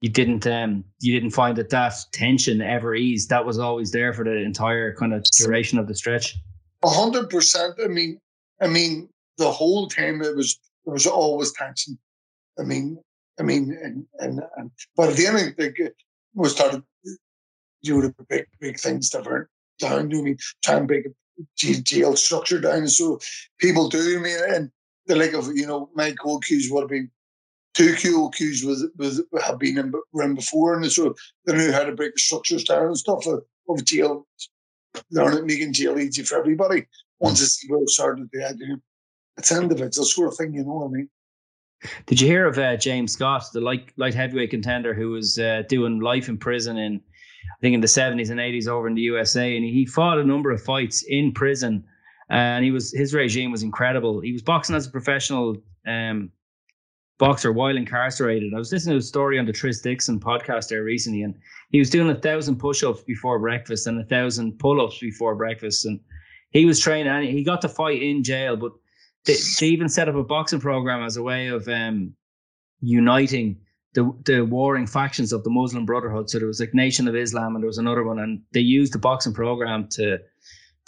Speaker 1: You didn't um you didn't find that that tension ever eased. That was always there for the entire kind of duration of the stretch.
Speaker 2: A hundred percent. I mean, I mean, the whole time it was there was always tension. I mean, I mean, and and, and but at the end, of the day, we started doing the big big things that were down. I mean, trying to break a jail structure down, so people do. I mean, and the like of you know, my co-accused would have been two co-accused was was have been in, in before, and so they knew how to break the structures down and stuff uh, of, of jail. Learning making jail easy for everybody. Once mm. it's started to do it's end of an individual sort of thing, you know what I mean?
Speaker 1: Did you hear of uh, James Scott, the light light heavyweight contender who was uh, doing life in prison in, I think in the seventies and eighties over in the USA, and he fought a number of fights in prison, and he was his regime was incredible. He was boxing as a professional um, boxer while incarcerated. I was listening to a story on the Tris Dixon podcast there recently, and he was doing a thousand push-ups before breakfast and a thousand pull-ups before breakfast, and he was training. And he got to fight in jail, but they, they even set up a boxing program as a way of um, uniting the the warring factions of the Muslim Brotherhood. So there was like Nation of Islam, and there was another one, and they used the boxing program to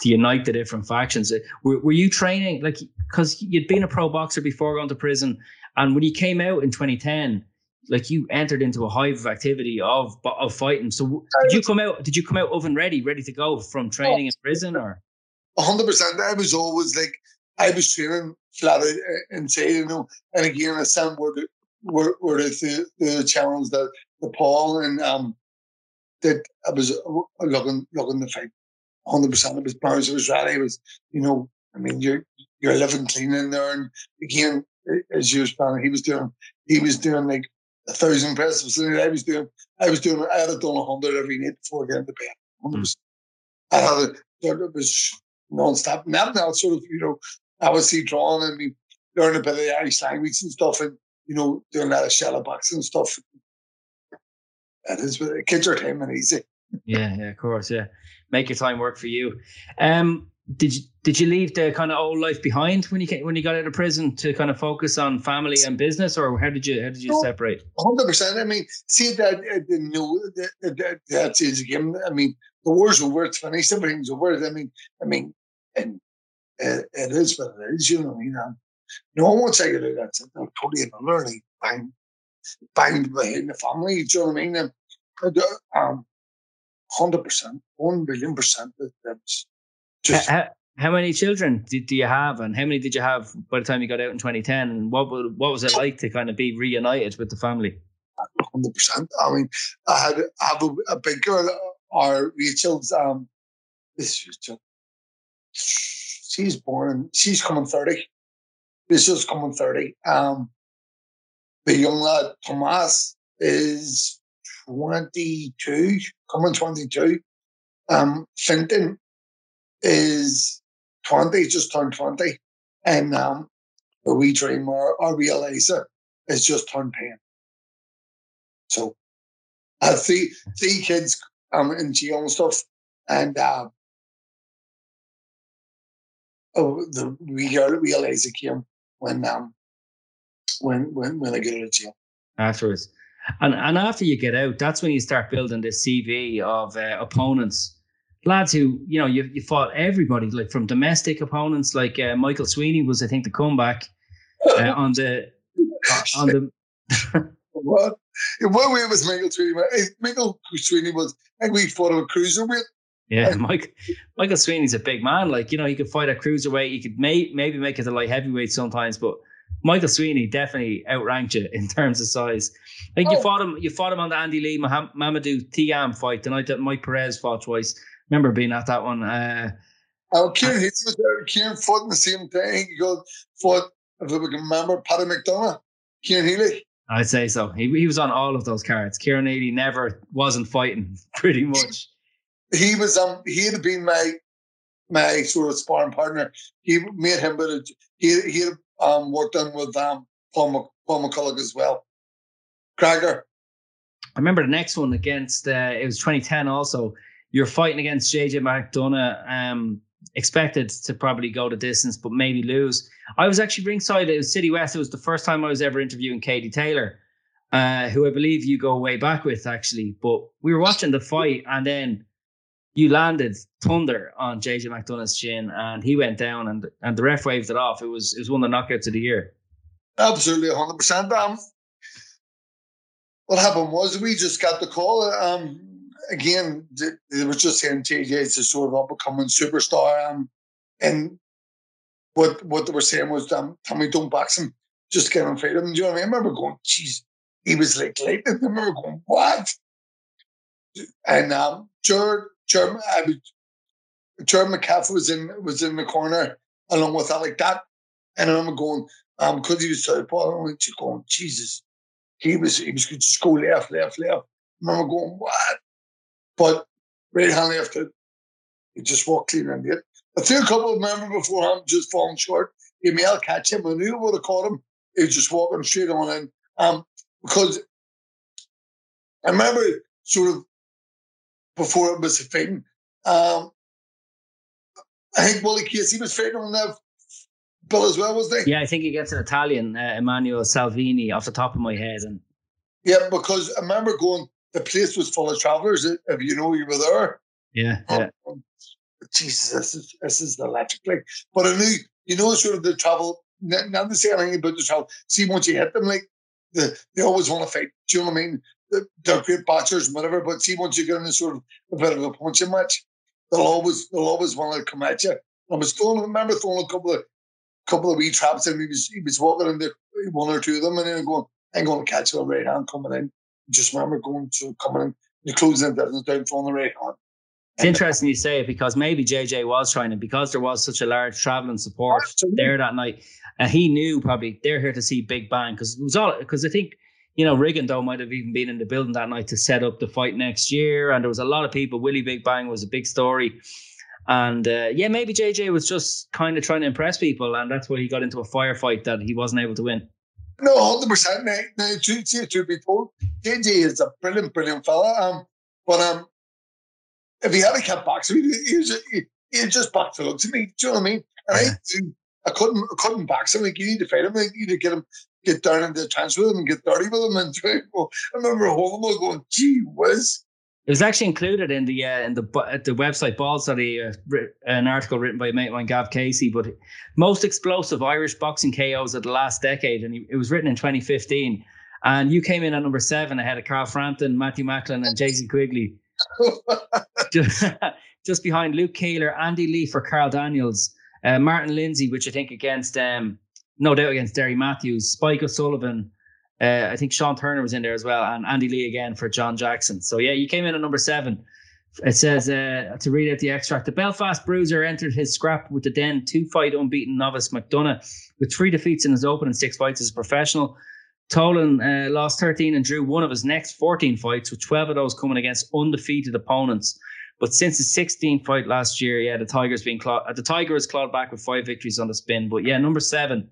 Speaker 1: to unite the different factions. Uh, were, were you training like because you'd been a pro boxer before going to prison, and when you came out in 2010, like you entered into a hive of activity of of fighting. So did you come out? Did you come out oven ready, ready to go from training in prison, or?
Speaker 2: hundred percent. I was always like I was training flat out inside, you know. And again, I said where the where, where the, the challenge that the Paul and um that I was uh, looking looking to fight. Hundred percent. It was Barnes. It was ready. It was you know. I mean, you're you're living clean in there, and again, as you were planning, he was doing he was doing like a thousand presses. I was doing I was doing I had done a hundred every night before getting to bed. Hundred mm. percent. I had it. It was non-stop. Now, now, sort of, you know, I was see drawing and we learn a bit of the Irish language and stuff, and you know, doing a lot of shallow box and stuff. And it's kids are time and easy.
Speaker 1: yeah, yeah, of course, yeah. Make your time work for you. Um, did you did you leave the kind of old life behind when you came, when you got out of prison to kind of focus on family and business, or how did you how did you no, separate?
Speaker 2: Hundred percent. I mean, see that uh, that, that that's his game. I mean, the war's over. It's finished. Everything's over. I mean, I mean, and it, it is what it is, you know. You know, no one wants to get it. That's totally another like bang, bang behind the family. Do you know what I mean? And, um, hundred percent, one billion percent. That, that's
Speaker 1: just. How, how many children did, do you have, and how many did you have by the time you got out in 2010? And what what was it like to kind of be reunited with the family?
Speaker 2: Hundred percent. I mean, I had I have a, a big girl. Our Rachel's um, this was just she's born, she's coming 30. This is coming 30. Um, the young lad, Tomas, is 22, coming 22. Um, Finton is 20, just turned 20. And um, the wee dream, our, our real Asa, is just turned 10. So I see, three kids um, in jail and stuff. And uh, oh, the real, real came when um, when when when I get out of jail.
Speaker 1: Afterwards. And and after you get out, that's when you start building this CV of uh, opponents, lads who you know you you fought everybody like from domestic opponents like uh, Michael Sweeney was I think the comeback uh, on the on the.
Speaker 2: what? In what way was Michael Sweeney? Michael Sweeney was. I think we fought a cruiserweight.
Speaker 1: Yeah, Mike, Michael Sweeney's a big man. Like you know, he could fight at cruiserweight. He could may, maybe make it a light heavyweight sometimes, but Michael Sweeney definitely outranked you in terms of size. Like oh. you fought him, you fought him on the Andy Lee Mamadou Thiam fight the night that Mike Perez fought twice. Remember being at that one. Uh,
Speaker 2: oh, Kieran, he was there. Kieran fought in the same thing. He got fought, if can remember, Paddy McDonough, Kieran Healy.
Speaker 1: I'd say so. He, he was on all of those cards. Kieran Healy never wasn't fighting, pretty much.
Speaker 2: He was um he had been my my sort of sparring partner. He made him, but he he had um, worked on with um, Paul, Paul McCullough as well. Cracker.
Speaker 1: I remember the next one against, uh, it was 2010 also. You're fighting against JJ McDonagh, um, expected to probably go the distance, but maybe lose. I was actually ringside. It was City West. It was the first time I was ever interviewing Katie Taylor, uh, who I believe you go way back with, actually. But we were watching the fight, and then you landed thunder on JJ McDonagh's chin, and he went down, and and the ref waved it off. It was it was one of the knockouts of the year.
Speaker 2: Absolutely, hundred percent. Um, what happened was we just got the call. Um, again, it was just saying JJ is a sort of up and coming superstar. Um, and what what they were saying was, um, Tommy, don't box him, just get him fight him. Do you know what I mean? I remember going, jeez, he was like lightning. I remember going, what? And um, Jared Jeremy, I was, Jeremy McCaffrey was in was in the corner along with like that, and I'm going um because he was southpaw. I'm just going Jesus, he was he was just go left, left, left. I remember going what, but right hand left it. He just walked clean and it. I think a couple of men before him just falling short. He may have catch him. I knew I would have caught him. He was just walking straight on in. Um, because I remember sort of before it was a thing. Um, I think Willie Casey was fighting on that bill as well, was they?
Speaker 1: Yeah, I think he gets an Italian, uh, Emmanuel Salvini, off the top of my head. And
Speaker 2: yeah, because I remember going. The place was full of travellers. If you know you were there.
Speaker 1: Yeah. Um, yeah.
Speaker 2: Jesus, this is this is the electric like. But I knew, you know, sort of the travel. Not to say anything about the travel. See, once you hit them, like the, they always want to fight. Do you know what I mean? They're great boxers and whatever, but see, once you get in a sort of a bit of a punching match, they'll always they'll always want to come at you. I was throwing, I remember throwing a couple of couple of wee traps and he was he was walking in there, one or two of them, and then going, I'm going to catch you on right hand coming in. Just remember going to coming in, the closing doesn't down throwing the right hand.
Speaker 1: It's interesting you say it because maybe JJ was trying to because there was such a large traveling support Absolutely. there that night, and he knew probably they're here to see Big Bang because it was all because I think you know, Rigondeaux might have even been in the building that night to set up the fight next year. And there was a lot of people. Willie Big Bang was a big story. And uh, yeah, maybe JJ was just kind of trying to impress people. And that's why he got into a firefight that he wasn't able to win.
Speaker 2: No, 100%. Mate. No, to, to, to be told, JJ is a brilliant, brilliant fella. Um, but um, if he had a kept boxing, he, he, was, he, he just back to look to me. Do you know what I mean? And yeah. I, I couldn't, I couldn't box him. Like you need to fight him. Like, you need to get him, get down into the trench with them and get dirty with them. And I remember holding him going, gee whiz.
Speaker 1: It was actually included in the uh, in the the website Balls.ie, uh, an article written by a mate of mine, Gav Casey. But most explosive Irish boxing KOs of the last decade, and it was written in 2015. And you came in at number seven ahead of Carl Frampton, Matthew Macklin, and Jason Quigley. just, just behind Luke Keeler, Andy Lee for Carl Daniels, uh, Martin Lindsay, which I think against um, no doubt against Derry Matthews, Spike O'Sullivan. Uh, I think Sean Turner was in there as well, and Andy Lee again for John Jackson. So yeah, you came in at number seven It says uh, to read out the extract. The Belfast Bruiser entered his scrap with the then two fight unbeaten novice McDonagh, with three defeats in his opening six fights as a professional. Tolan uh, lost 13 and drew one of his next 14 fights, with 12 of those coming against undefeated opponents. But since his 16th fight last year, yeah, the Tiger's been clawed, the Tiger has clawed back with five victories on the spin. But yeah, number seven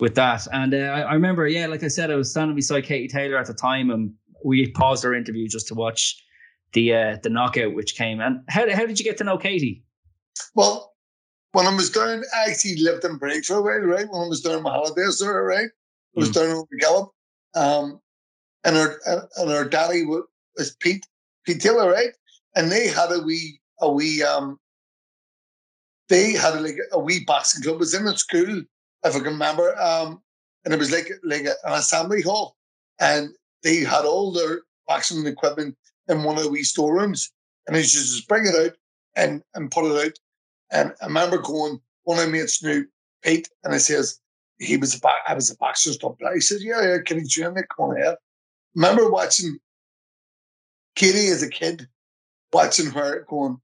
Speaker 1: with that. And uh, I, I, remember, yeah, like I said, I was standing beside Katie Taylor at the time, and we paused our interview just to watch the uh, the knockout which came. And how how did you get to know Katie?
Speaker 2: Well, when I was down, I actually lived in Breaks for a while, right? When I was doing my holidays there, right? I was mm. down in Gallop. Um, and her and her daddy was Pete Pete Taylor, right? And they had a wee a wee um they had a, like a wee boxing club. It was in a school, if I can remember. Um, and it was like like an assembly hall. And they had all their boxing equipment in one of the wee storerooms. And he just bring it out and, and put it out. And I remember going, one of my mates knew Pete, and I says, he was a I was a boxer's double. He said, Yeah, yeah, can you join me? Come on ahead. Remember watching Katie as a kid, watching her going,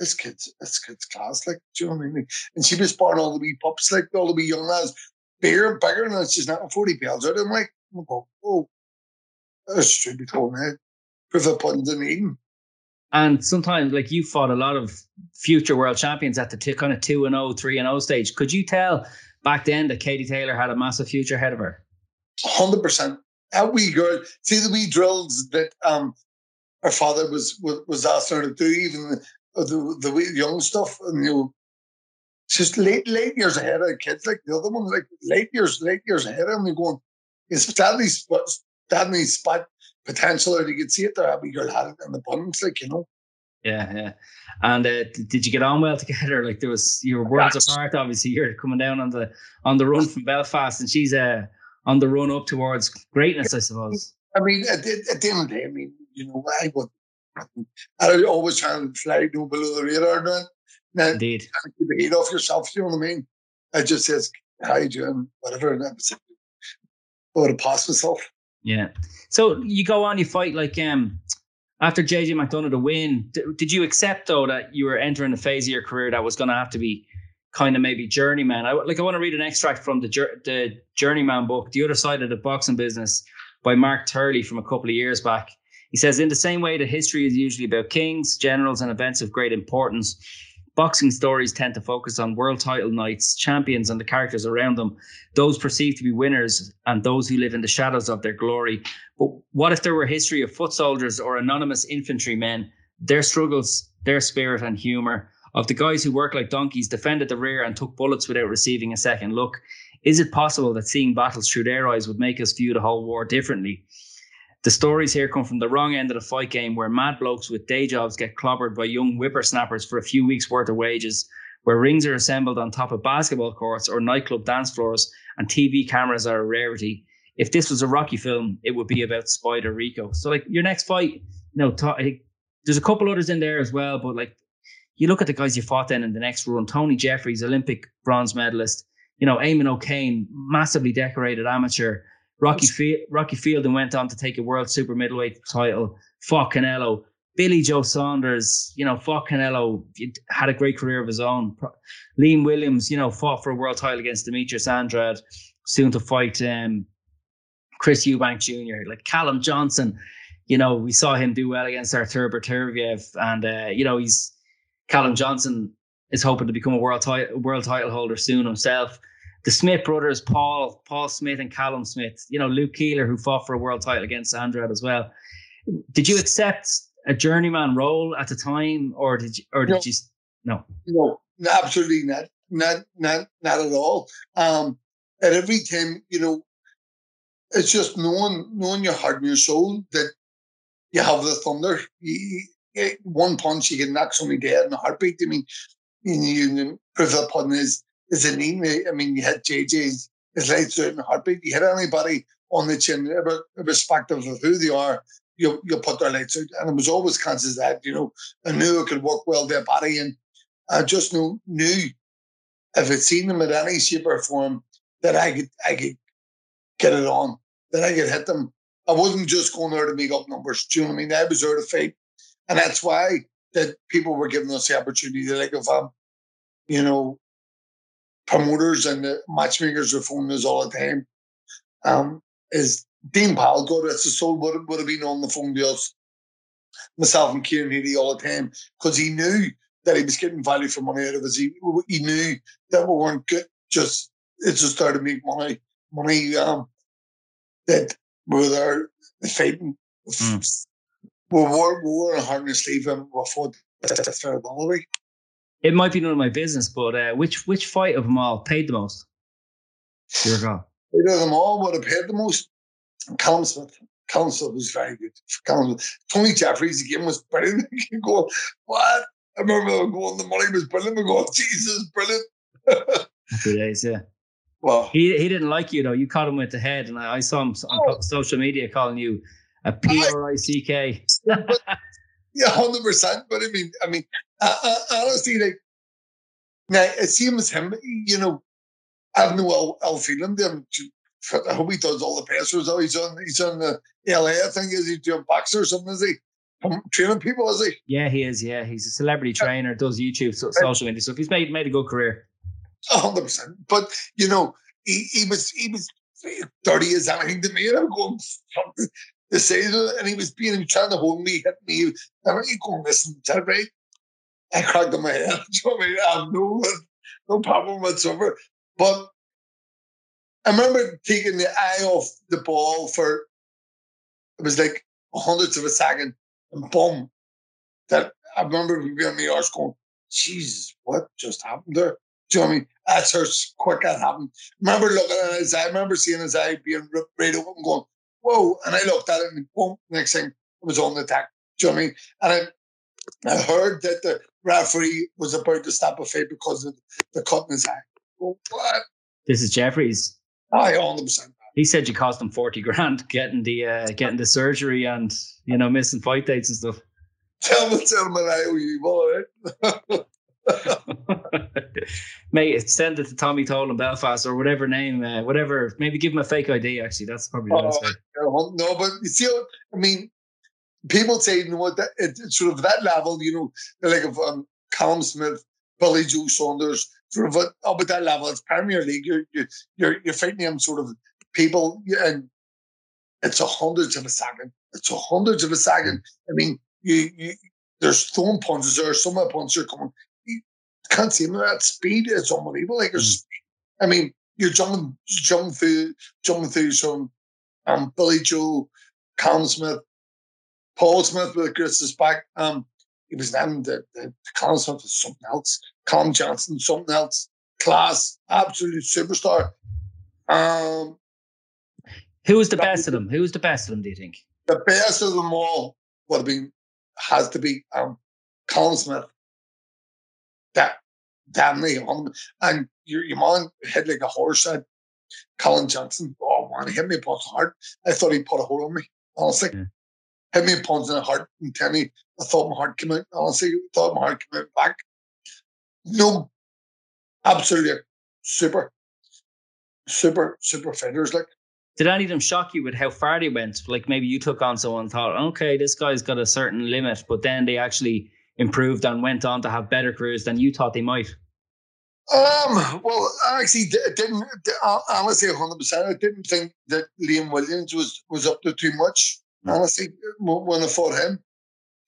Speaker 2: This kid's this kid's class, like, do you know what I mean? And she was born all the wee pups, like all the wee young lads, bigger and bigger, and she's not 40 pounds out. I'm like, oh, oh that's should be told me. Proof of pudding and eating.
Speaker 1: And sometimes, like you fought a lot of future world champions at the t- kind of 2 and 0, 3 and 0 stage. Could you tell back then that Katie Taylor had a massive future ahead of her?
Speaker 2: Hundred percent. That wee girl, see the wee drills that um her father was was, was asking her to do, even the the, the young stuff, and you know, just late late years ahead of the kids like the other ones, like late years late years ahead of them. They're going, it's Stanley's Stanley's spot potential, or you could see it there. Wee girl had it in the abundance, like you know.
Speaker 1: Yeah, yeah. And uh, did you get on well together? Like there was you were worlds yes. apart. Obviously, you're coming down on the on the run from Belfast, and she's uh, on the run up towards greatness, I suppose.
Speaker 2: I mean, at, at the end of the day, I mean, you know, I would. I always try and fly down below the radar, man. Now,
Speaker 1: Indeed.
Speaker 2: Keep the heat off yourself. You know what I mean? I just says, "How you doing?" Whatever, and I would have passed myself.
Speaker 1: Yeah. So you go on, you fight like um after JJ McDonagh to win, d- did you accept though that you were entering a phase of your career that was going to have to be kind of maybe journeyman? I like I want to read an extract from the the journeyman book, The Other Side of the Boxing Business, by Mark Turley from a couple of years back. He says, in the same way that history is usually about kings, generals, and events of great importance, boxing stories tend to focus on world title nights, champions, and the characters around them, those perceived to be winners and those who live in the shadows of their glory. But what if there were history of foot soldiers or anonymous infantrymen, their struggles, their spirit and humor, of the guys who worked like donkeys, defended the rear, and took bullets without receiving a second look? Is it possible that seeing battles through their eyes would make us view the whole war differently? The stories here come from the wrong end of the fight game where mad blokes with day jobs get clobbered by young whippersnappers for a few weeks' worth of wages, where rings are assembled on top of basketball courts or nightclub dance floors and TV cameras are a rarity. If this was a Rocky film, it would be about Spider Rico. So, like, your next fight, you know, t- there's a couple others in there as well, but like, you look at the guys you fought then in the next run Tony Jeffries, Olympic bronze medalist, you know, Eamon O'Kane, massively decorated amateur. Rocky Field, Rocky Fielding went on to take a world super middleweight title. Fought Canelo. Billy Joe Saunders, you know, fought Canelo, had a great career of his own. Liam Williams, you know, fought for a world title against Demetrius Andrade, soon to fight um, Chris Eubank Jr. Like Callum Johnson, you know, we saw him do well against Artur Beterbiev, and uh, you know, he's Callum Johnson is hoping to become a world title world title holder soon himself the Smith brothers, Paul, Paul Smith and Callum Smith, you know, Luke Keeler, who fought for a world title against Andrade as well. Did you accept a journeyman role at the time, or did you, or did no, you? No,
Speaker 2: no, absolutely not, not, not, not at all. Um, at every time, you know, it's just knowing, knowing your heart and your soul that you have the thunder. You, you, one punch, you can knock somebody dead in a heartbeat. I mean, you, you proof of the pudding is is a name. I mean, you had JJ's his lights in a heartbeat. You hit anybody on the chin, irrespective of who they are, you you put their lights out. And it was always conscious that, you know, I knew it could work well their body. And I just knew knew if I'd seen them in any shape or form that I could I could get it on, that I could hit them. I wasn't just going there to make up numbers. Do you know what I mean? I was there to fight. And that's why that people were giving us the opportunity, to like of um, you know, promoters and the matchmakers were phoning us all the time. Um, is Dean Powell, God rest his soul, would, would have been on the phone to us, myself and Kieran Healy all the time, because he knew that he was getting value for money out of us. He, he knew that we weren't good, just, it just started to make money, money, um, that we were there fighting. Mm. We were, we were sleep and we fought the
Speaker 1: It might be none of my business, but uh, which which fight of them all paid the most? Your call.
Speaker 2: Out of them all, would have paid the most. Callum Smith. Callum Smith was very good. Callum, Tony Jeffries again was brilliant. going, what? I remember going, the money was brilliant. We go, Jesus, brilliant.
Speaker 1: Happy days, yeah. Well, he he didn't like you though. You caught him with the head, and I, I saw him on oh. social media calling you a P R I C K.
Speaker 2: Yeah, hundred percent. But I mean, I mean, uh, uh, honestly, like now it seems him. You know, I have no ill, ill feeling to him. I hope he does all the passers. Oh, he's on he's on the LA. I think is he doing boxer or something? Is he training people? Is he?
Speaker 1: Yeah, he is. Yeah, he's a celebrity trainer. Does YouTube, so, social media stuff. He's made made a good career.
Speaker 2: hundred percent. But you know, he, he was he was thirty years anything to me, and I'm going the season, and he was being trying to hold me, hit me. And I'm going, listen, that right? I cracked my head. you know I mean? I have no no problem whatsoever. But I remember taking the eye off the ball for it was like hundredths of a second, and boom! That I remember being on the arse going, Jesus, what just happened there? Do you know what I mean? That's how quick that happened. I remember looking at his eye, I remember seeing his eye being ripped right open, going, Whoa. And I looked at it and boom, next thing it was on the attack. Do you know what I mean? And I, I heard that the referee was about to stop a fight because of the cut in his eye. What?
Speaker 1: This is Jeffries.
Speaker 2: I 100%.
Speaker 1: He said you cost him 40 grand getting the uh, getting the surgery and, you know, missing fight dates and stuff.
Speaker 2: Tell me, tell me I owe you, boy.
Speaker 1: Mate, send it to Tommy Tolan Belfast or whatever name, uh, whatever. Maybe give him a fake ID. Actually, that's probably the best way.
Speaker 2: Oh, no, but you see, I mean, people say, you know what, that, it's sort of that level, you know, like of um, Callum Smith, Billy Joe Saunders, sort of up at that level. It's Premier League. You're you're you're, you're fighting them sort of people, and it's a hundreds of a second. It's a hundreds of a second. I mean, you you there's throwing punches there. Some of the punches are coming You can't see him at speed. It's unbelievable. Like, mm. I mean, you're jumping, jumping through, jumping through some um, Billy Joe, Callum Smith, Paul Smith with Chris's back. Um, he was then the, the Callum Smith was something else. Callum Johnson, something else. Class, absolute superstar. Um,
Speaker 1: who was the best of them? Who was the best of them? Do you think
Speaker 2: the best of them all would have been has to be um, Callum Smith. That damn me on and your your man hit like a horse at Callum Johnson. Oh man, he hit me upon hard. I thought he put a hole on me, honestly. Yeah. Hit me upon the heart and tell me I thought my heart came out. Honestly, I thought my heart came out back. No, absolutely super, super, super fighters like.
Speaker 1: Did any of them shock you with how far they went? Like maybe you took on someone and thought, okay, this guy's got a certain limit, but then they actually improved and went on to have better careers than you thought they might?
Speaker 2: Um, well, I actually didn't, honestly, 100%. I didn't think that Liam Williams was, was up to too much, honestly, when I fought him.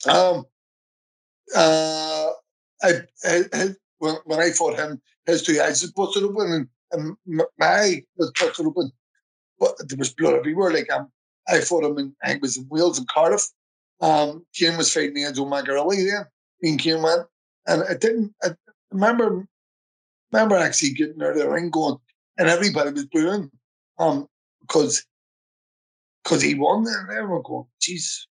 Speaker 2: Um, uh, I, I, when, when I fought him, his two eyes were busted open and, and my eye was busted open, but there was blood everywhere. Like um, I fought him in, I was in Wales and Cardiff. Um, Kim was fighting Enzo Maccarinelli there in Kim went. And I didn't, I remember, remember actually getting out of the ring going, and everybody was booing, um, because, because he won. And everyone going, jeez,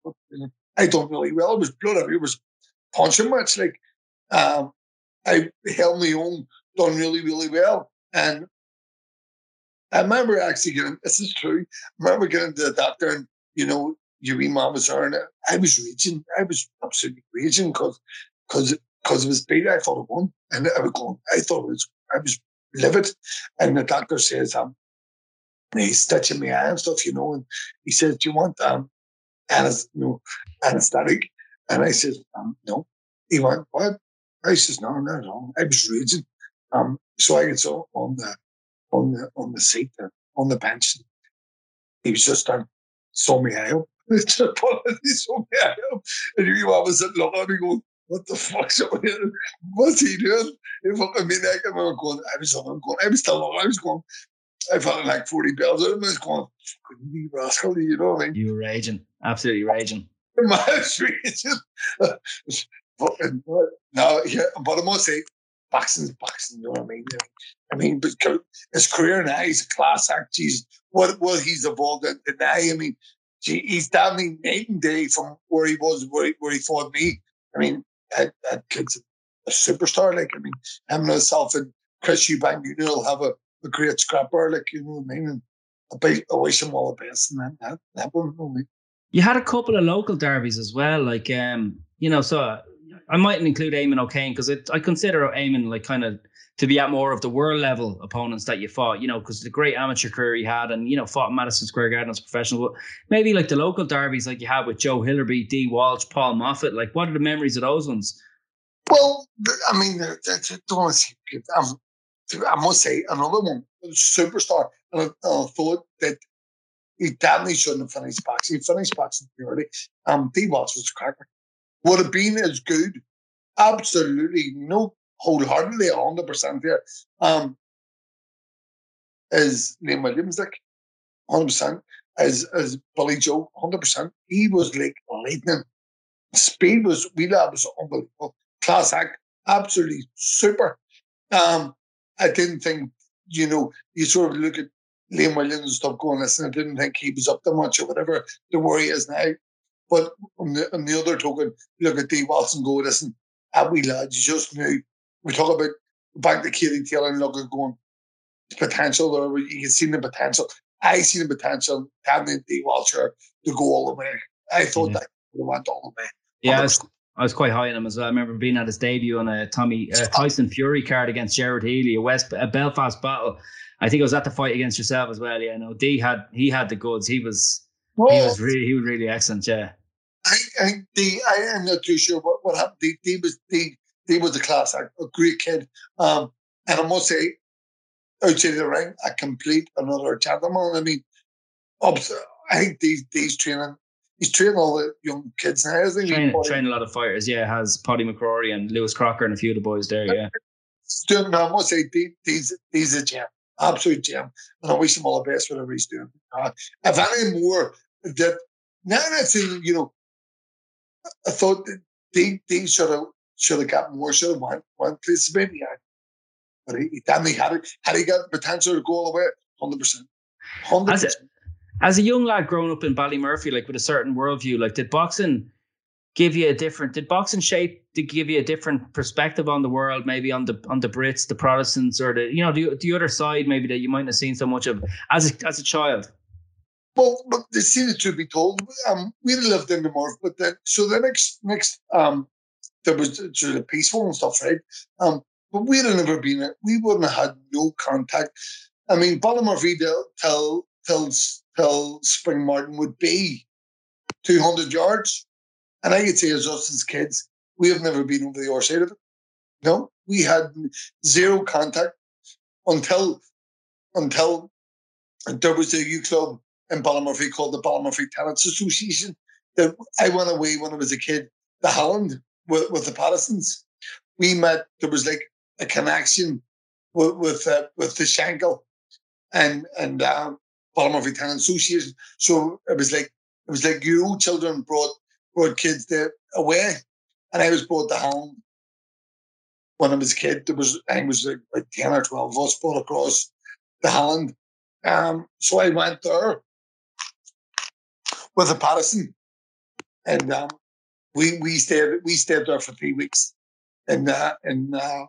Speaker 2: I done really well. It was blood. It was punching much. Like, um, I held my own, done really, really well. And I remember actually getting, this is true, I remember getting to the doctor and, you know, your mom was there, and I was raging. I was absolutely raging because because because it was big. I thought it won, and I was going. I thought it was. I was livid, and the doctor says, "Um, he's touching my and stuff, you know." And he says, "Do you want um, anes- you know, anesthetic?" And I said, um, "No." he went, what? I says, no, no, no. I was raging. Um, so I gets on the on the on the seat there, on the bench. He was just done, saw me out. he saw me out. And you was looking at me going, what the fuck's up here? What's he doing? He fucking me neck. I was going, I was going, I was still I was going, I felt like 40 bells out of me. I was going, me rascal, you know what I mean?
Speaker 1: You were raging, absolutely raging.
Speaker 2: My raging. Uh, fucking, uh, no, yeah, but I must say, boxing's boxing, you know what I mean? I mean, but his career now, he's a class act. He's what what he's evolved into now. I mean, gee, he's definitely night and day from where he was, where he, where he fought me. I mean, that, that kid's a superstar. Like, I mean, him and himself and Chris Eubank, you know, have a, a great scrapper, like, you know what I mean? And I, I wish him all the best in that, that, that one. You,
Speaker 1: you had a couple of local derbies as well, like, um, you know, so I mightn't include Eamon O'Kane because I consider Eamon like kind of to be at more of the world level opponents that you fought, you know, because the great amateur career he had and, you know, fought Madison Square Garden as a professional. But maybe like the local derbies like you had with Joe Hillerby, Dee Walsh, Paul Moffat, like what are the memories of those ones?
Speaker 2: Well, I mean, um, I must say, another one, superstar. And I, I thought that he definitely shouldn't have finished boxing. He finished boxing early. Um, Dee Walsh was a cracker would have been as good. Absolutely, no, wholeheartedly, hundred percent there. Um, as Liam Williams, like hundred percent. As as Billy Joe, hundred percent. He was like lightning. Speed was Keeler was unbelievable. Class act, absolutely super. Um, I didn't think, you know, you sort of look at Liam Williams and stuff going, listen, I didn't think he was up to much or whatever the worry is now. But on the, on the other token, look at Dave Watson go, listen, at we lads, you just knew. We talk about back to Katie Taylor and look at going, potential, or you can see the potential. I see the potential having Dave Walter to go all the way. I thought yeah. that went all the way.
Speaker 1: Yeah, I was, quite high on him as well. I remember being at his debut on a Tommy uh, Tyson Fury card against Jared Healy, a West a Belfast battle. I think it was at the fight against yourself as well. Yeah, no, D had he had the goods. He was he was really he was really excellent. Yeah.
Speaker 2: I, I, the, I am not too sure what, what happened. He, he was the he was a class a great kid. Um, and I must say, outside the ring, a complete another gentleman. I mean, I think these these training he's training all the young kids now, isn't he?
Speaker 1: Train, train a lot of fighters, yeah. Has Paddy McCrory and Lewis Crocker and a few of the boys there, yeah.
Speaker 2: Doing, I must say, these these a gem, absolute gem, and I wish him all the best for whatever he's doing. Uh, if any more that now that's in, you know, I thought that they they should have should have got more, should have won one place maybe. Yeah. But he, he damn had it had he got the potential to go all the way, hundred percent. Hundred percent.
Speaker 1: As a young lad growing up in Ballymurphy, like with a certain worldview, like did boxing give you a different did boxing shape to give you a different perspective on the world, maybe on the on the Brits, the Protestants, or the you know the the other side maybe that you might have seen so much of as a, as a child?
Speaker 2: Well, but the scene to be told, um, we lived in the but then so the next next um there was sort of peaceful and stuff, right? Um, but we'd have never been we wouldn't have had no contact. I mean, Ballymurphy till till till Springmartin would be two hundred yards. And I could say as us as kids, we have never been over the other side of it. No, we had zero contact until until there was a U club in Ballymurphy called the Ballymurphy Tenants Association. That I went away when I was a kid to Holland with, with the Protestants. We met. There was like a connection with with, uh, with the Shankill and and um, Ballymurphy Tenants Association. So it was like it was like you children brought brought kids there away, and I was brought to Holland when I was a kid. There was I was like, like ten or twelve of us brought across the Holland. Um, so I went there with a Patterson, and um, we we stayed we stayed there for three weeks in uh, in uh,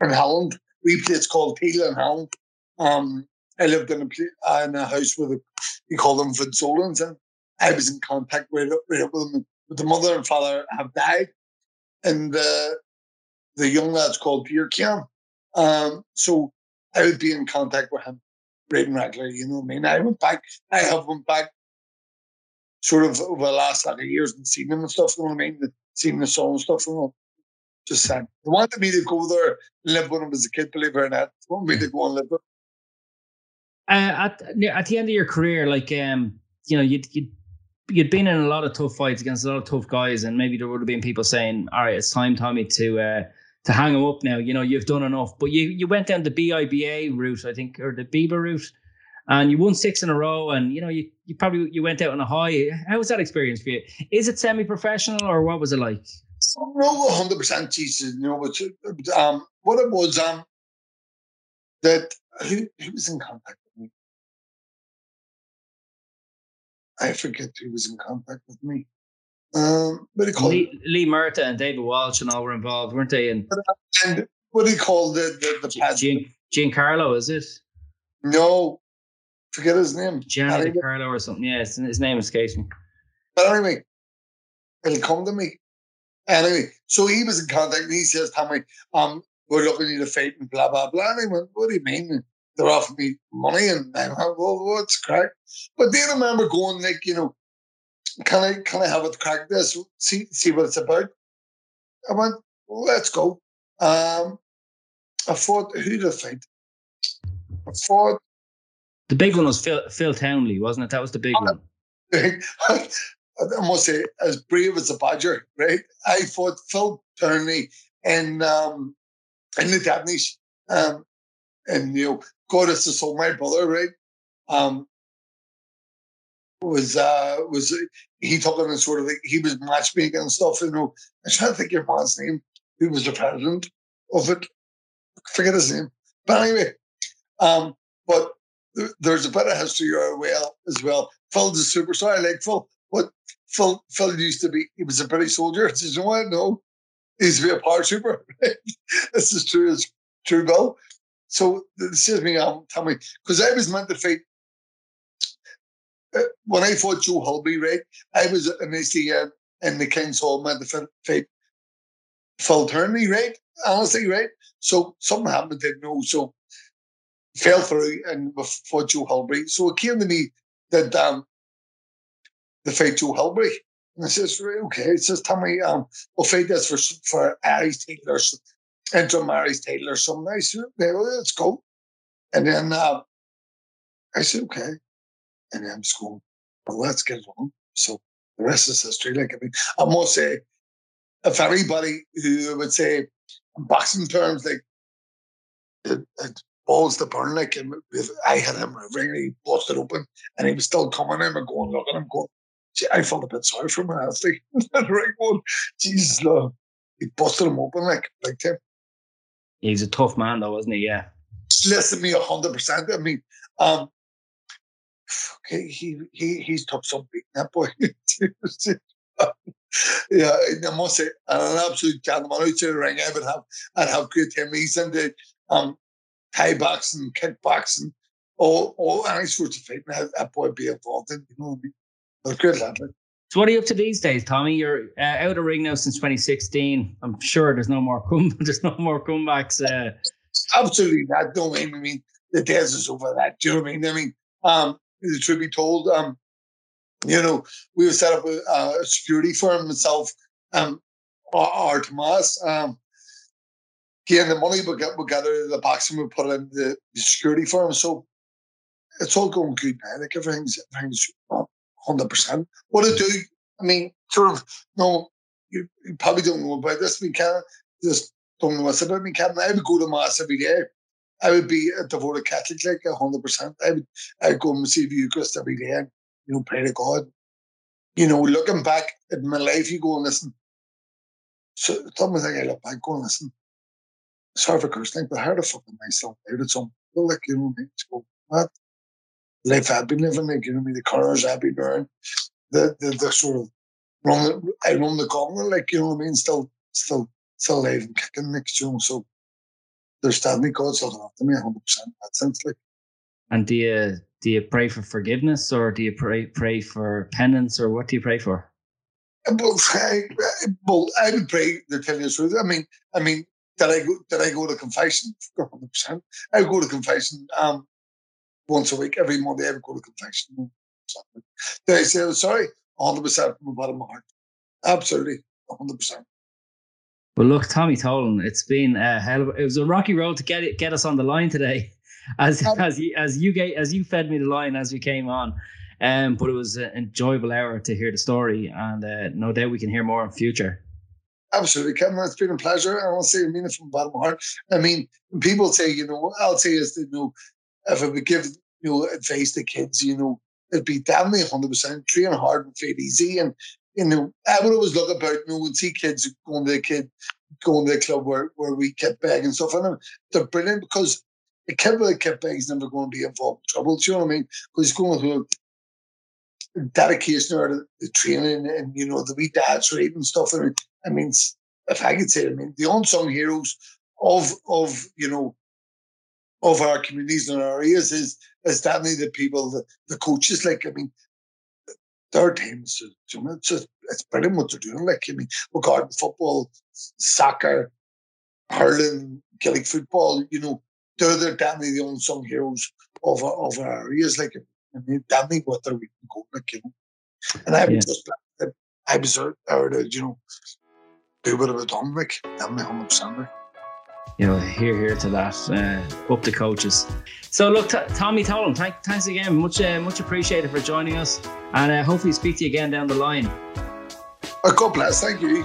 Speaker 2: in Holland. We it's called Tiel in Holland. Um, I lived in a in a house with a we call them Vinsolans, and I was in contact with, with them. But the mother and father have died, and the the young lad's called Pierre Kian. Um, so I would be in contact with him, and regularly. You know what I mean? I went back. I have went back sort of over the last like years and seen them and stuff, you know what I mean? Seen the song and stuff, you know. Just saying. They wanted me to go there and live with them as a kid, believe it or not. They wanted me to go and live with
Speaker 1: uh, at at the end of your career, like um, you know, you'd, you'd you'd been in a lot of tough fights against a lot of tough guys, and maybe there would have been people saying, "All right, it's time, Tommy, to uh, to hang him up now. You know, you've done enough." But you you went down the BIBA route, I think, or the BIBA route, and you won six in a row. And you know, you you probably you went out on a high. How was that experience for you? Is it semi-professional, or what was it like?
Speaker 2: No, hundred percent, Jesus. You know, but um, what it was um that who, who was in contact I forget who was in contact with me. Um, what do you call
Speaker 1: Lee? Lee Murtagh and David Walsh and all were involved, weren't they? And,
Speaker 2: and what do you call the the, the?
Speaker 1: Gian, Giancarlo, is it?
Speaker 2: No, forget his name.
Speaker 1: Gianni Carlo or something. Yeah, his, his name escapes me.
Speaker 2: But anyway, it'll come to me. Anyway, so he was in contact and he says, Tommy, um, we're looking at the fight and blah, blah, blah. And I went, what do you mean? They're offering me money and I'm like, well, what's crack? But then I remember going like, you know, can I can I have it crack this? See see what it's about. I went, well, let's go. Um I fought who did I fight? I fought
Speaker 1: The big one was Phil Phil Townley, wasn't it? That was the big one.
Speaker 2: I must say, as brave as a badger, right? I fought Phil Townley in um in the Dabneys. Um and you know, God is so my brother, right? Um was uh was he took it and sort of like he was matchmaking and stuff, you know. I'm trying to think your man's name, who was the president of it. Forget his name. But anyway, um, but th- there's a bit of history as well as well. Phil's a superstar, I like Phil. But Phil Phil used to be he was a British soldier. I said, you know what? No, he used to be a paratrooper. this is true as true, Bill. So this is me, um, tell me, because I was meant to fight uh, when I fought Joe Hulby, right, I was initially uh, in the King's Hall meant to fight Phil Townley, right? Honestly, right? So something happened, didn't know. So fell through and fought Joe Hulby. So it came to me that um, the fight Joe Hulby. And I says, okay. It says, tell me, um, we'll fight this for for Aries Taylor, interim Aries Taylor or something. I said, okay, well, let's go. And then uh, I said, okay. And then I'm just going, well, let's get on. So the rest is history. Like, I mean, I must say, if anybody who would say, in boxing terms, like, it, it balls to burn, like, if I had him ring, he busted open and he was still coming in and going, look at him, going, Gee, I felt a bit sorry for him, I was honestly. right going, Jesus, Lord. He busted him open, like, like him.
Speaker 1: He's a tough man, though, wasn't he? Yeah.
Speaker 2: Listen to me, 100%. I mean, um, he he he's tough some beating that boy. yeah, I must say, an absolute gentleman outside the ring. I would have, I'd have great time. He's into um, Thai boxing, kickboxing, all all any sorts of fighting. That, that boy be involved in. You know what I mean? But good lad.
Speaker 1: So what are you up to these days, Tommy? You're uh, out of ring now since 2016. I'm sure there's no more come, there's no more comebacks. Uh.
Speaker 2: Absolutely not. No, I mean the days is over. That do you know what I mean? I mean, um, the truth be told, um, you know, we set up a, a security firm myself, um, our, our Tomas, um, the money, we get we gather the box and we put it in the, the security firm. So it's all going good now. Like everything's everything's. Um, 100%. What I do, I mean, sort of, no, you, you probably don't know about this We can just don't know what's about me Can I would go to Mass every day. I would be a devoted Catholic, like 100%. I would I'd go and see the Eucharist every day you know, pray to God. You know, looking back at my life, you go and listen. So, sometimes I look back, go and listen. Sorry for cursing, but how the fuck am I still out at some like, you know, it's go, what? Life I've been living, like you know me, the colours I've been wearing, the the, the sort of run I run the gauntlet, like you know what I mean, still still still alive and kicking next you know, so there's Stanley God's looking after me 100 percent that sense like.
Speaker 1: And do you do you pray for forgiveness or do you pray pray for penance or what do you pray for?
Speaker 2: Well I, well, I would pray to tell you the truth I mean I mean did I go did I go to confession 100 percent. I go to confession um once a week every Monday I would go to confession did I say I'm sorry 100 percent from the bottom of my heart absolutely 100 percent
Speaker 1: Well, look, Tommy Tolan, it's been a hell of, a, it was a rocky road to get it, get us on the line today, as um, as you as you gave, as you fed me the line as we came on, um, but it was an enjoyable hour to hear the story, and uh, no doubt we can hear more in future.
Speaker 2: Absolutely, Kevin. It's been a pleasure. I want to say, I mean it from the bottom of my heart. I mean, people say, you know, I'll say is, you know, if I would give you know advice to kids, you know, it'd be definitely hundred percent train hard and fade easy, and you know, I would always look about, you know, and see kids going to the kid, going to the club where, where we kept bag and stuff. And uh, they're brilliant because a kid with a kit bag is never going to be involved in trouble. Do you know what I mean? Because he's going through dedication or the, the, training and, you know, the wee dad's rate and stuff. I mean, I mean, if I could say, I mean, the unsung heroes of, of, you know, of our communities and our areas is, is definitely the people, the, the coaches. Like, I mean, their teams, you know, it's, just, it's brilliant what they're doing. Like, I mean, regarding football, soccer, hurling, Gaelic football, you know, they're, they're definitely the unsung heroes of, of our areas. Like, I mean, definitely what they're going, like, you know. And I was yeah. just that I was there, to, you know, do what I was done, like, definitely 100%. Like
Speaker 1: you know, here, here to that, uh, up the coaches. So look, t- Tommy Tolan, thank, thanks again, much, uh, much appreciated for joining us, and uh, hopefully speak to you again down the line.
Speaker 2: Oh, God bless, thank you.